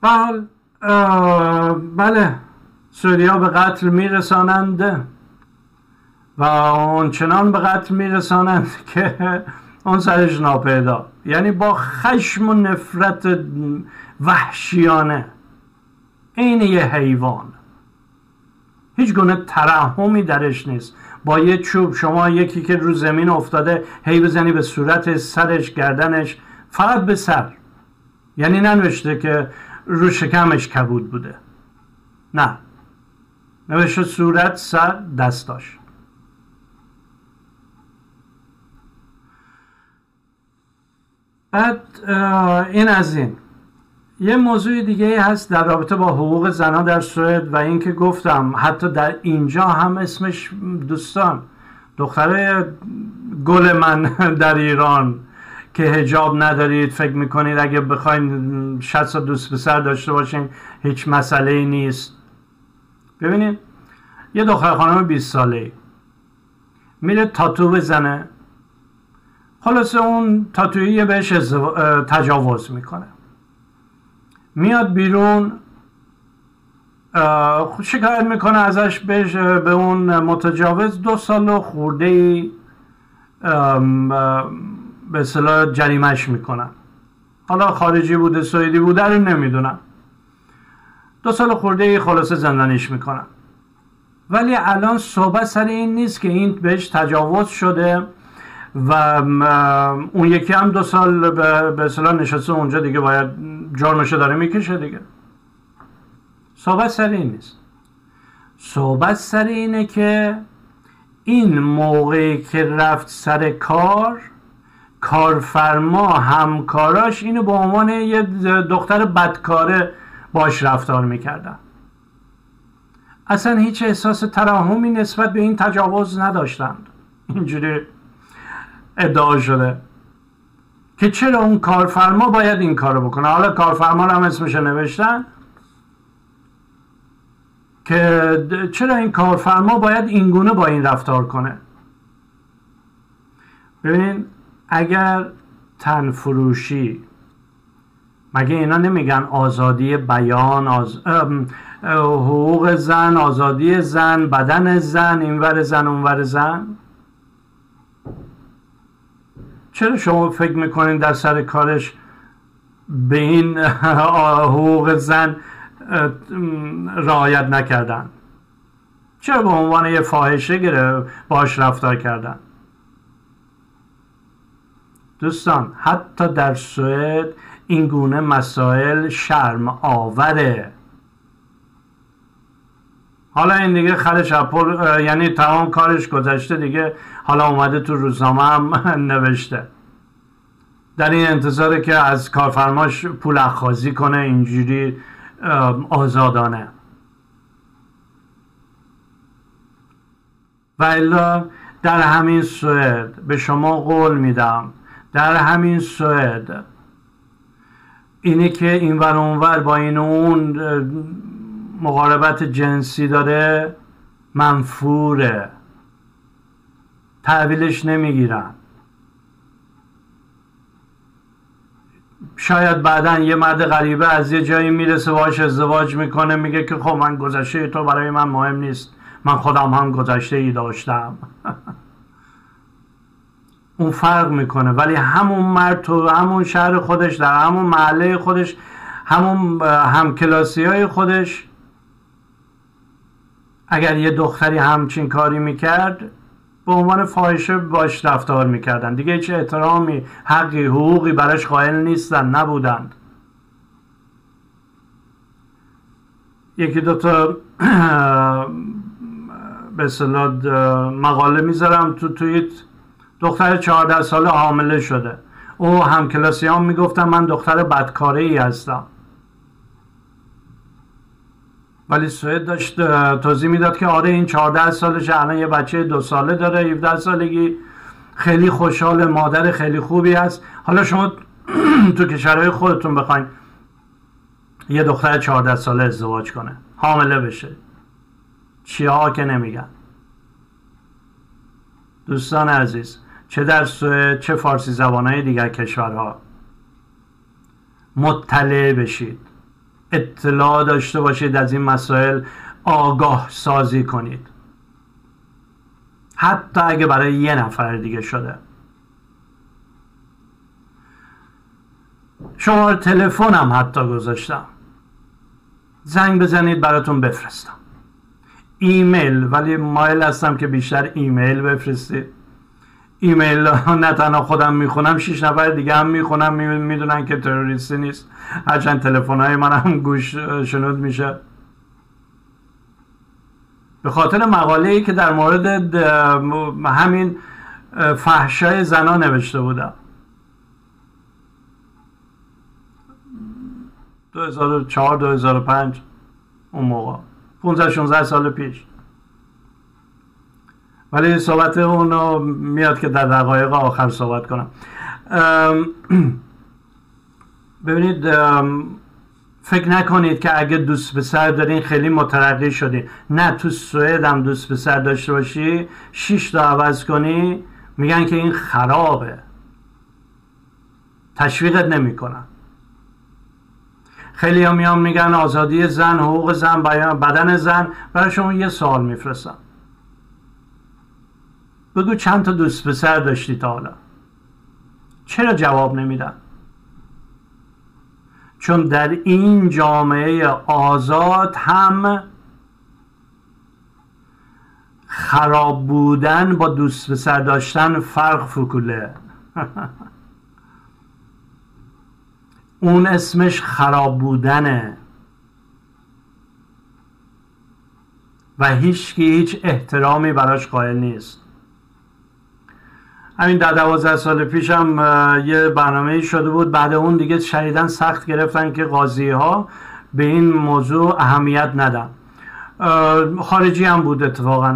بله بله سوریا به قتل میرسانند. و آنچنان به قتل میرسانند که اون سرش ناپیدا یعنی با خشم و نفرت وحشیانه. این یه حیوان. هیچ گونه ترحمی درش نیست. با یه چوب شما یکی که رو زمین افتاده هی بزنی به صورت سرش گردنش فقط به سر. یعنی ننوشته که رو شکمش کبود بوده. نه. نوشته صورت سر دستاش. بعد این از این. یه موضوع دیگه هست در رابطه با حقوق زنان در سوئد و اینکه گفتم حتی در اینجا هم اسمش دوستان. دختر گل من در ایران که هجاب ندارید فکر می‌کنید اگه بخواین 60 دوست پسر داشته باشین هیچ مسئله ای نیست. ببینید یه دختر خانم 20 ساله میره تاتو بزنه. خلاصه اون تاتویی بهش تجاوز می‌کنه. میاد بیرون شکایت می‌کنه ازش بهش به اون متجاوز دو سال خورده ای به اصطلاح جریمش می‌کنن. حالا خارجی بوده سوئدی بوده رو نمی‌دونم دو سال خورده ای خلاصه زندانیش می‌کنن. ولی الان صحبت سر این نیست که این بهش تجاوز شده. و اون یکی هم دو سال به اصطلاح نشسته اونجا دیگه باید جرمشو داره می‌کشه دیگه. صحبت سر این نیست. صحبت سر اینه که این موقعی که رفت سر کار کارفرما همکاراش اینو به عنوان یه دختر بدکاره باش رفتار می‌کردن. اصلا هیچ احساس تراهمی نسبت به این تجاوز نداشتند. اینجوری ادعا شده که چرا اون کارفرما باید این کارو بکنه؟ حالا کارفرما هم اسمش نوشتن؟ که چرا این کارفرما باید اینگونه با این رفتار کنه؟ ببینید اگر تنفروشی مگه اینا نمیگن آزادی بیان آز... حقوق زن آزادی زن بدن زن اینور زن اونور زن؟ چرا شما فکر می‌کنین در سر کارش به این حقوق زن رعایت نکردن؟ چرا به عنوان یه فاحشه گره باش رفتار کردن؟ دوستان حتی در سوئد این گونه مسائل شرم آوره. حالا این دیگه خرش اپل یعنی تمام کارش گذشته دیگه حالا اومده تو روزنامه هم نوشته. در این انتظاره که از کارفرماش پول اخخازی کنه اینجوری آزادانه. و الا در همین سوئد به شما قول میدم در همین سوئد اینه که این ور اونور با این اون مقاربت جنسی داره منفوره. تحویلش نمی‌گیرن. شاید بعدا یه مرد غریبه از یه جایی می‌رسه باش ازدواج می‌کنه میگه که خب من گذشته تو برای من مهم نیست. من خودم هم گذشته ای داشتم. اون فرق می‌کنه. ولی همون مرد تو همون شهر خودش در همون محله خودش همون همکلاسی های خودش اگر یه دختری همچین کاری می‌کرد به عنوان فاحشه باش رفتار می‌کردن. دیگه چه احترامی حقی حقوقی براش قائل نیستن نبودند. یکی دوتا به مقاله می‌ذارم. تو توییت دختر 14 ساله حامله شده. او همکلاسیان می‌گفتن من دختر بدکاره ای هستم. ولی سوئد داشت توضیح می‌داد که آره این 14 سالش الان یه بچه دو ساله داره 17 سالگی. خیلی خوشحال مادر خیلی خوبی هست. حالا شما تو کشورهای خودتون بخواین یه دختر 14 ساله ازدواج کنه. حامله بشه. چیا که نمیگن. دوستان عزیز چه در سوئد چه فارسی زبانهای دیگر کشورها. مطلع بشید. اطلاع داشته باشید از این مسائل آگاه سازی کنید. حتی اگه برای یه نفر دیگه شده. شماره تلفنم حتی گذاشتم. زنگ بزنید براتون بفرستم. ایمیل ولی مایل هستم که بیشتر ایمیل بفرستید. ایمیل نه تنها خودم می‌خونم شیش نفر دیگه هم می‌خونم. می‌دونن که تروریستی نیست. هرچند تلفن های من هم گوش شنود میشه. به خاطر مقاله ای که در مورد همین فحشای زنا نوشته بودم. 2004 2005 اون موقع. 15 16 سال پیش. ولی صحبت اونو میاد که در دقایق آخر صحبت کنم. ببینید فکر نکنید که اگه دوست پسر دارین خیلی مترقی شدین. نه تو سوئد هم دوست پسر داشته باشی. شیش تا عوض کنی میگن که این خرابه. تشویقت نمی‌کنن. خیلی هم میان میگن آزادی زن حقوق زن بدن زن. برای شما یه سوال میفرستم. بگو چند تا دوست پسر داشتی تا حالا. چرا جواب نمیدن؟ چون در این جامعه آزاد هم خراب بودن با دوست پسر داشتن فرق فکوله. اون اسمش خراب بودنه. و هیچ هیچ احترامی براش قائل نیست. همین در دوازده سال پیشم یه برنامه شده بود. بعد اون دیگه شدیدن سخت گرفتن که قاضی ها به این موضوع اهمیت ندن. خارجی هم بود اتفاقا.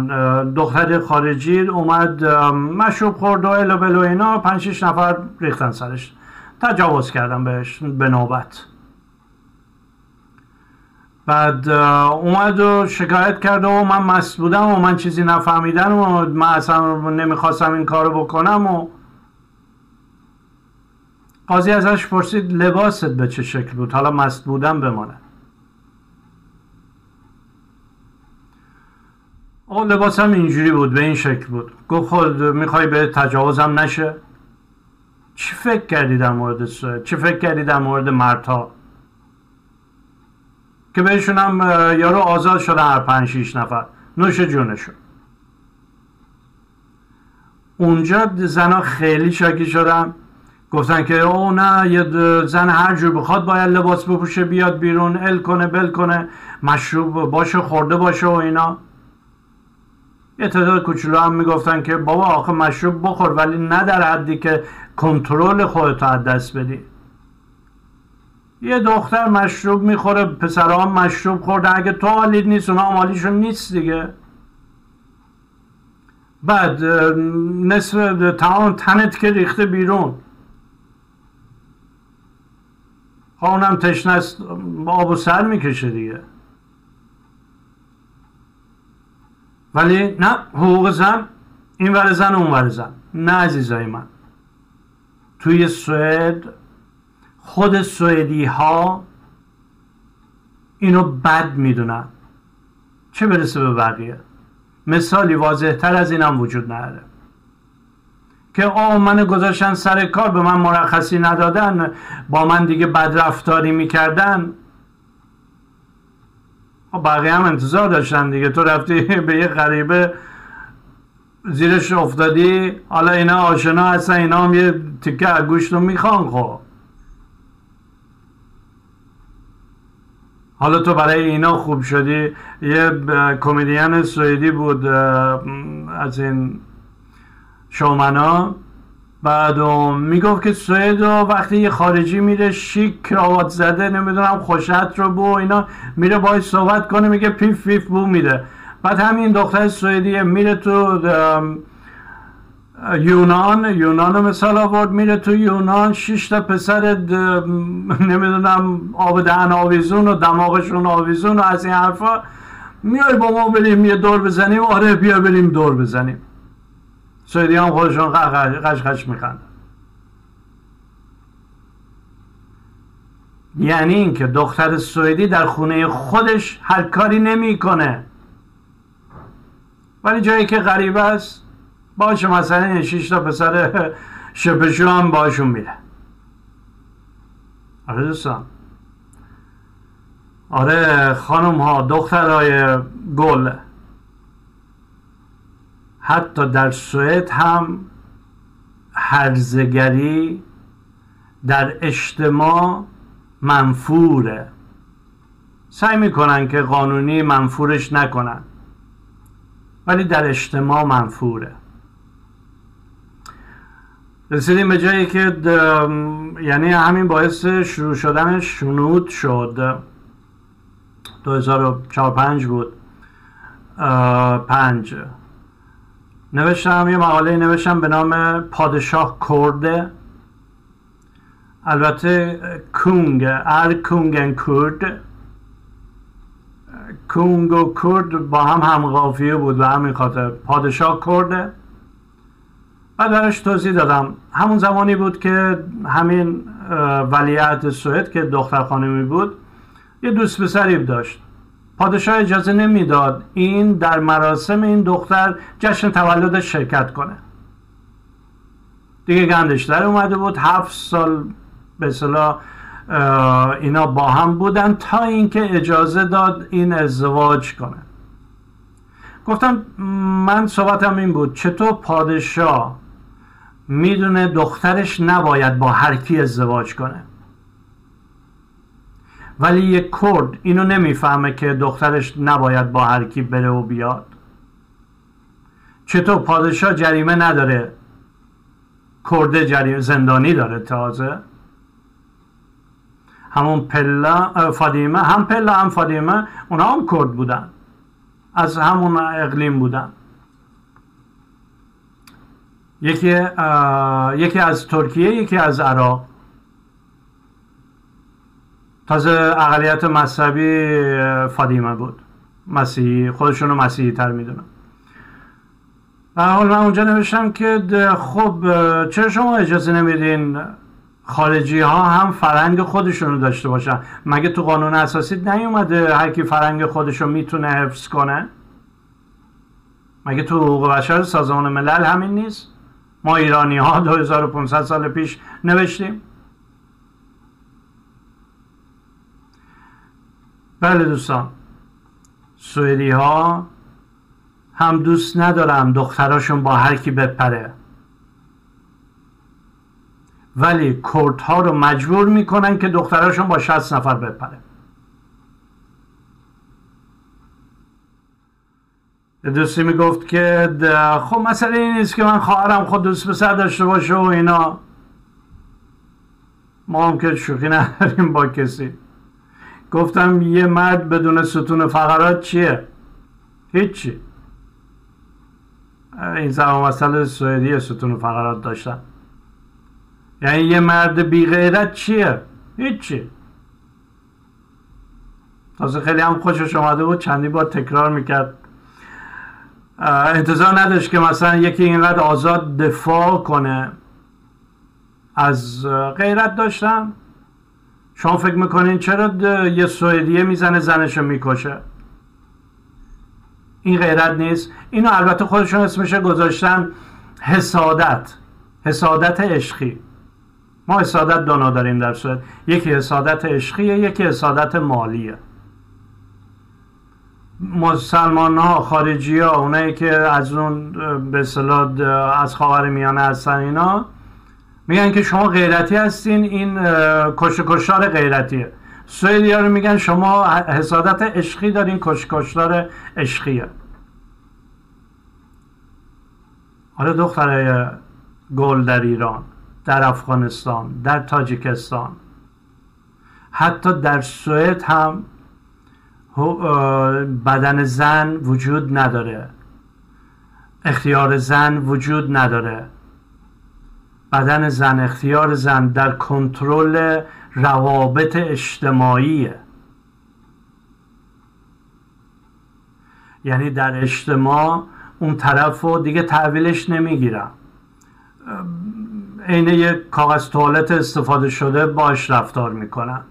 دختر خارجی اومد مشروب خورد و الو بلو اینا. پنج نفر ریختن سرش. تجاوز کردن بهش به نوبت. بعد اومد و شکایت کرد و من مست بودم و من چیزی نفهمیدم و من اصلا نمی‌خواستم این کارو بکنم و قاضی ازش پرسید لباست به چه شکل بود؟ حالا مست بودم بمانه او لباسم اینجوری بود به این شکل بود. گفت خود می‌خوای به تجاوزم نشه؟ چی فکر کردی در مورد سوئد چی فکر کردی در مورد مرتا که بهشون هم یارو آزاد شده هر پنج شیش نفر. نوش جونشون. اونجا زنا خیلی شاکی شدن. گفتن که او نه یه زن هر جور بخواد باید لباس بپوشه بیاد بیرون ال کنه بل کنه مشروب باشه خورده باشه و اینا. یه تعداد کوچولو هم می‌گفتن که بابا آخه مشروب بخور ولی نه در حدی که کنترل خودت از دست بدی. یه دختر مشروب می‌خوره پسرها مشروب خورده. اگه تو حالیت نیست اونا حالیشون نیست دیگه. بعد نصف تمام تنت که ریخته بیرون. اونم تشنه است آب و سر می‌کشه دیگه. ولی نه حقوق زن این ور زن اون ور زن. نه عزیزای من. توی سوئد خود سوئدی ها اینو بد می‌دونن. چه برسه به بقیه؟ مثالی واضح تر از اینم وجود نداره. که آه من گذاشتن سر کار به من مرخصی ندادن با من دیگه بد رفتاری می‌کردن. بقیه هم انتظار داشتن دیگه. تو رفتی به یه غریبه زیرش افتادی حالا اینا آشنا هستن اینا هم یه تکه گوشت رو می‌خوان خب. حالا تو برای اینا خوب شدی. یه کمدین سوئدی بود از این شومنا. بعد می‌گفت که سوئد وقتی یه خارجی میره شیک کراوات زده نمی‌دونم خوشت رو بو اینا میره باید صحبت کنه میگه پیف پیف بو میده. بعد همین دختر سوئدی میره تو یونان یونان مثال آورد میره تو یونان شش تا پسر نمی‌دونم آب دهن آویزون و دماغشون آویزون و از این حرفا. میای با ما بریم یه دور بزنیم آره بیا بریم دور بزنیم. سوئدی هم خودشون قش قش میخند. یعنی اینکه دختر سوئدی در خونه خودش هر کاری نمی‌کنه. ولی جایی که غریب است باشه مثلا شش تا پسر شپشو هم باشون میره آره دوستان. آره خانم ها دخترای گل. حتی در سوئد هم هرزگری در اجتماع منفوره. سعی می‌کنن که قانونی منفورش نکنن. ولی در اجتماع منفوره. رسیدیم به جایی که یعنی همین باعث شروع شدن شنود شد. 2004 5 بود. پنج. نوشتم یه مقاله نوشتم به نام پادشاه کرده البته کونگ ار کونگ کرد کونگ و کرد با هم همقافیه بود و همین خاطر. پادشاه کرده و درش توضیح دادم. همون زمانی بود که همین ولیعت سوئد که دختر خانمی بود یه دوست پسری داشت. پادشاه اجازه نمی‌داد این در مراسم این دختر جشن تولدش شرکت کنه. دیگه گندش در اومده بود. هفت سال به صلاح اینا با هم بودن تا اینکه اجازه داد این ازدواج کنه. گفتم من صحبتم این بود. چطور پادشاه می‌دونه دخترش نباید با هر کی ازدواج کنه. ولی یک کرد اینو نمی‌فهمه که دخترش نباید با هر کی بره و بیاد. چطور پادشاه جریمه نداره کرده جریمه زندانی داره تازه. همون پلا فادیمه هم پلا هم فادیمه اونا هم کرد بودن. از همون اقلیم بودن. یکی یکی از ترکیه یکی از عراق. تازه اقلیت مذهبی فادیمه بود. مسیحی خودشون رو مسیحی تر می‌دونم و حال من اونجا نوشتم که خب چرا شما اجازه نمیدین خارجی ها هم فرنگ خودشون رو داشته باشن؟ مگه تو قانون اساسی نیومده هر کی فرنگ خودش رو می‌تونه حفظ کنه؟ مگه تو حقوق بشر سازمان ملل همین نیست؟ ما ایرانی ها 2500 سال پیش نوشتیم. بله دوستان سوئدی ها هم دوست ندارن دختراشون با هر کی بپره. ولی کرد ها رو مجبور می‌کنن که دختراشون با 60 نفر بپره. دوستی می‌گفت که خب مسئله این نیست که من خواهرم خود دوست پسر داشته باشه و اینا. ما هم که شوخی نداریم با کسی. گفتم یه مرد بدون ستون فقرات چیه؟ هیچی. این زمان مسئله سوئدی ستون فقرات داشتن. یعنی یه مرد بی غیرت چیه؟ هیچی. تازه خیلی هم خوشش اومده بود چندی با تکرار می‌کرد. انتظار نداشت که مثلا یکی اینقدر آزاد دفاع کنه. از غیرت داشتن شما فکر می‌کنین چرا یه سوئدیه می‌زنه زنشو می‌کشه؟ این غیرت نیست. اینو البته خودشون اسمش گذاشتن حسادت. حسادت عشقی. ما حسادت دونا داریم در سوئد. یکی حسادت عشقیه یکی حسادت مالیه. مسلمان ها خارجی ها اونایی که از اون به از خاور میانه هستن اینا میگن که شما غیرتی هستین این کش کشتار غیرتیه. سوئدی ها رو میگن شما حسادت عشقی دارین کش کشتار عشقیه. حالا دختر گل در ایران در افغانستان در تاجیکستان حتی در سوئد هم بدن زن وجود نداره. اختیار زن وجود نداره. بدن زن اختیار زن در کنترل روابط اجتماعیه. یعنی در اجتماع اون طرف رو دیگه تحویلش نمی‌گیرم عین یک کاغذ توالت استفاده شده باش رفتار می‌کنن.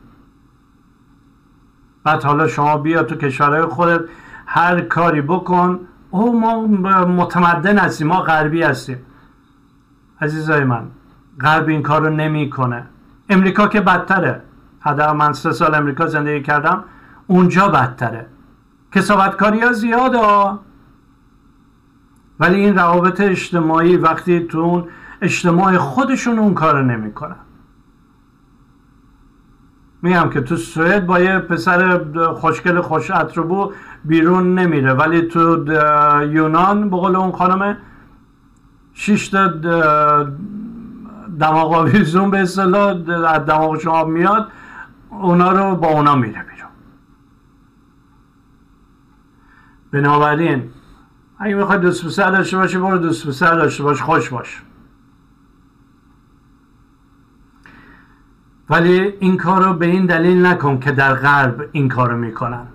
بعد حالا شما بیا تو کشورهای خودت هر کاری بکن. او ما متمدن هستیم ما غربی هستیم. عزیزای من غرب این کار رو نمی‌کنه. امریکا که بدتره. حداقل من سه سال امریکا زندگی کردم اونجا بدتره. کسابتکاری ها زیاده. ولی این روابط اجتماعی وقتی تو اون اجتماع خودشون اون کار نمی‌کنن. میگم که تو سوئد با یه پسر خوشگل خوش اتروبو بیرون نمیره. ولی تو یونان بقول اون خانم شش تا دماغ آویزون به اصطلاح از دماغ شما میاد اونا رو با اونا میره بیرون. بنابراین اگه می‌خوای دوست پسر داشته باشی برو دوست پسر داشته باش خوش باش. ولی این کار رو به این دلیل نکن که در غرب این کار رو می‌کنن.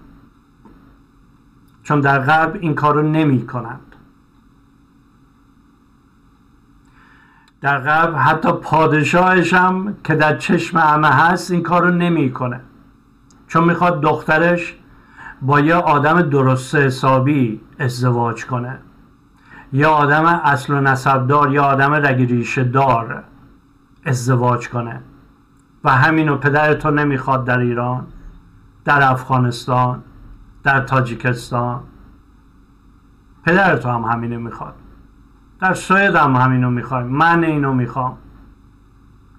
چون در غرب این کار رو نمی کنند در غرب حتی پادشاهش هم که در چشم همه هست این کار رو نمی‌کنه. چون می‌خواد دخترش با یه آدم درست حسابی ازدواج کنه. یا آدم اصل و نسبدار یا آدم رگی دار ازدواج کنه. و همینو پدر تو نمی‌خواد در ایران در افغانستان در تاجیکستان. پدر تو هم همینو می‌خواد. در سوئد هم همینو می‌خوایم من اینو می‌خوام.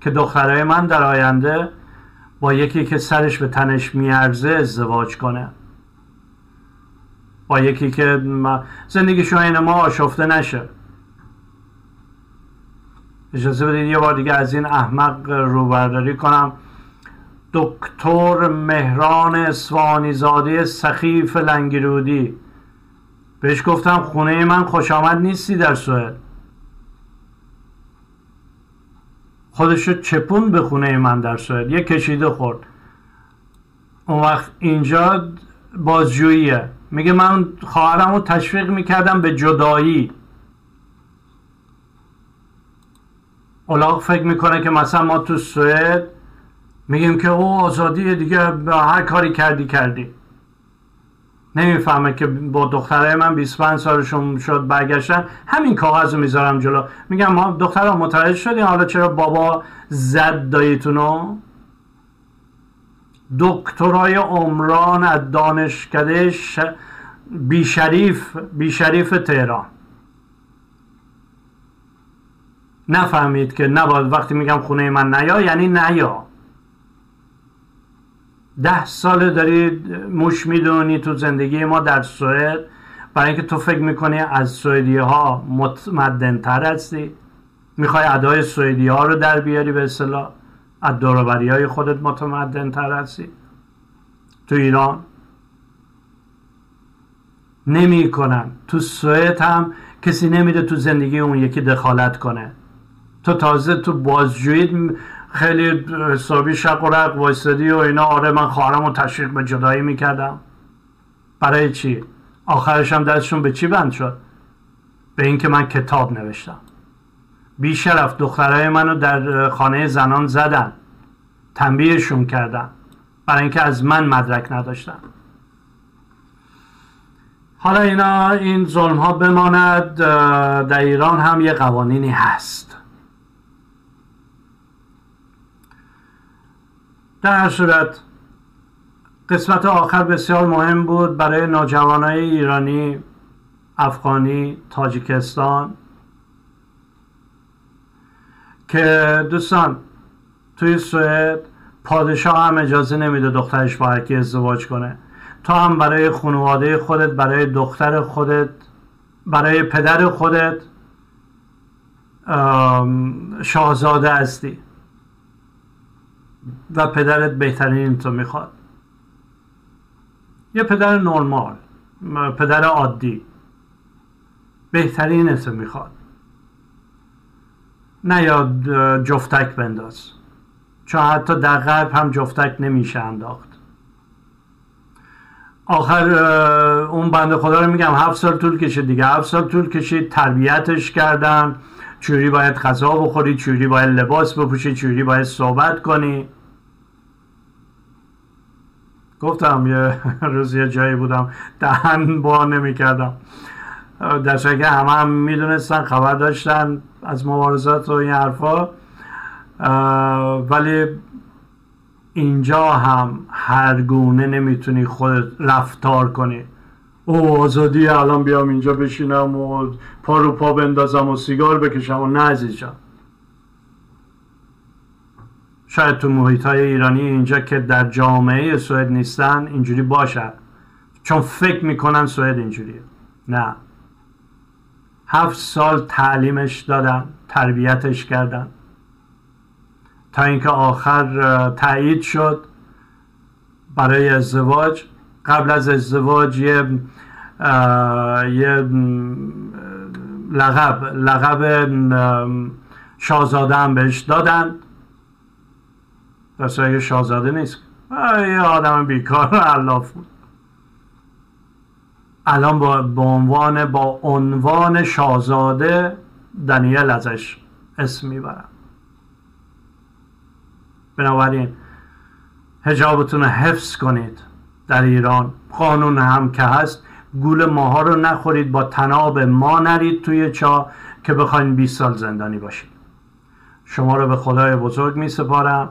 که دخترای من در آینده با یکی که سرش به تنش میارزه ازدواج کنه. با یکی که زندگی شاین ما آشفته نشه. اجازه بدید یه بار دیگه از این احمق روبرداری کنم. دکتر مهران اسوانی زاده سخیف لنگرودی. بهش گفتم خونه من خوش آمد نیستی در سوئد. خودشو چپون به خونه من در سوئد. یه کشیده خورد. اون وقت اینجا بازجوییه. میگه من خواهرم رو تشویق می‌کردم به جدایی. اولاغ فکر می‌کنه که مثلا ما تو سوئد میگیم که او آزادی دیگه هر کاری کردی کردی. نمی‌فهمه که با دختره من 25 سالشون شد برگشتن. همین کاغذ رو می‌ذارم جلو. میگم ما دخترها متوجه شدین حالا چرا بابا زد داییتونو؟ دکترای عمران از دانشکده. بیشریف بیشریف تهران. نفهمید که نباید وقتی میگم خونه من نیا یعنی نیا. ده ساله داری موش می‌دونی تو زندگی ما در سوئد. برای اینکه تو فکر می‌کنی از سوئدی ها متمدن تر هستی. می‌خوای ادای سوئدی ها رو در بیاری به اصطلاح. از دوروبری های خودت متمدن تر هستی. تو ایران نمی کنن تو سوئد هم کسی نمیده تو زندگی اون یکی دخالت کنه. تو تازه تو بازجویی خیلی حسابی شق و رق و اینا. آره من خواهرم رو تشویق به جدایی می‌کردم. برای چی؟ آخرش هم دستشون به چی بند شد؟ به اینکه من کتاب نوشتم. بیشرف دخترای منو در خانه زنان زدن. تنبیهشون کردن. برای اینکه از من مدرک نداشتن. حالا اینا این ظلم ها بماند. در ایران هم یه قوانینی هست. در هر صورت قسمت آخر بسیار مهم بود برای نوجوانای ایرانی افغانی تاجیکستان. که دوستان توی سوئد پادشاه هم اجازه نمیده دخترش با هرکی ازدواج کنه. تو هم برای خانواده خودت برای دختر خودت برای پدر خودت شاهزاده هستی. و پدرت بهترین تو می‌خواد. یه پدر نرمال پدر عادی. بهترین تو می‌خواد. نه یا جفتک بنداز. چون حتی در غرب هم جفتک نمیشه انداخت. آخر اون بنده خدا رو میگم هفت سال طول کشید دیگه. هفت سال طول کشید تربیتش کردن. چوری باید غذا بخوری چوری باید لباس بپوشی چوری باید صحبت کنی؟ گفتم یه روز یه جایی بودم دهن با نمی کردم در که همه هم می‌دونستن خبر داشتن از مبارزات و این حرفا. ولی اینجا هم هر گونه نمی‌تونی خود رفتار کنی. او آزادی الان بیام اینجا بشینم و پا رو پا بندازم و سیگار بکشم و نه عزیزم. شاید تو محیط های ایرانی اینجا که در جامعه سوئد نیستن اینجوری باشه. چون فکر می‌کنن سوئد اینجوریه. نه. هفت سال تعلیمش دادن تربیتش کردن. تا اینکه آخر تایید شد برای ازدواج. قبل از ازدواج یه یه لقب لقب شاهزاده هم بهش دادن. در شاهزاده نیست یه آدم بیکار علاف بود. الان با به عنوان با عنوان شاهزاده دنیل ازش اسم می‌برم. بنابراین هجابتون رو حفظ کنید در ایران. قانون هم که هست گول ماها رو نخورید با تناب ما نرید توی چا که بخواین 20 سال زندانی باشید. شما رو به خدای بزرگ می سپارم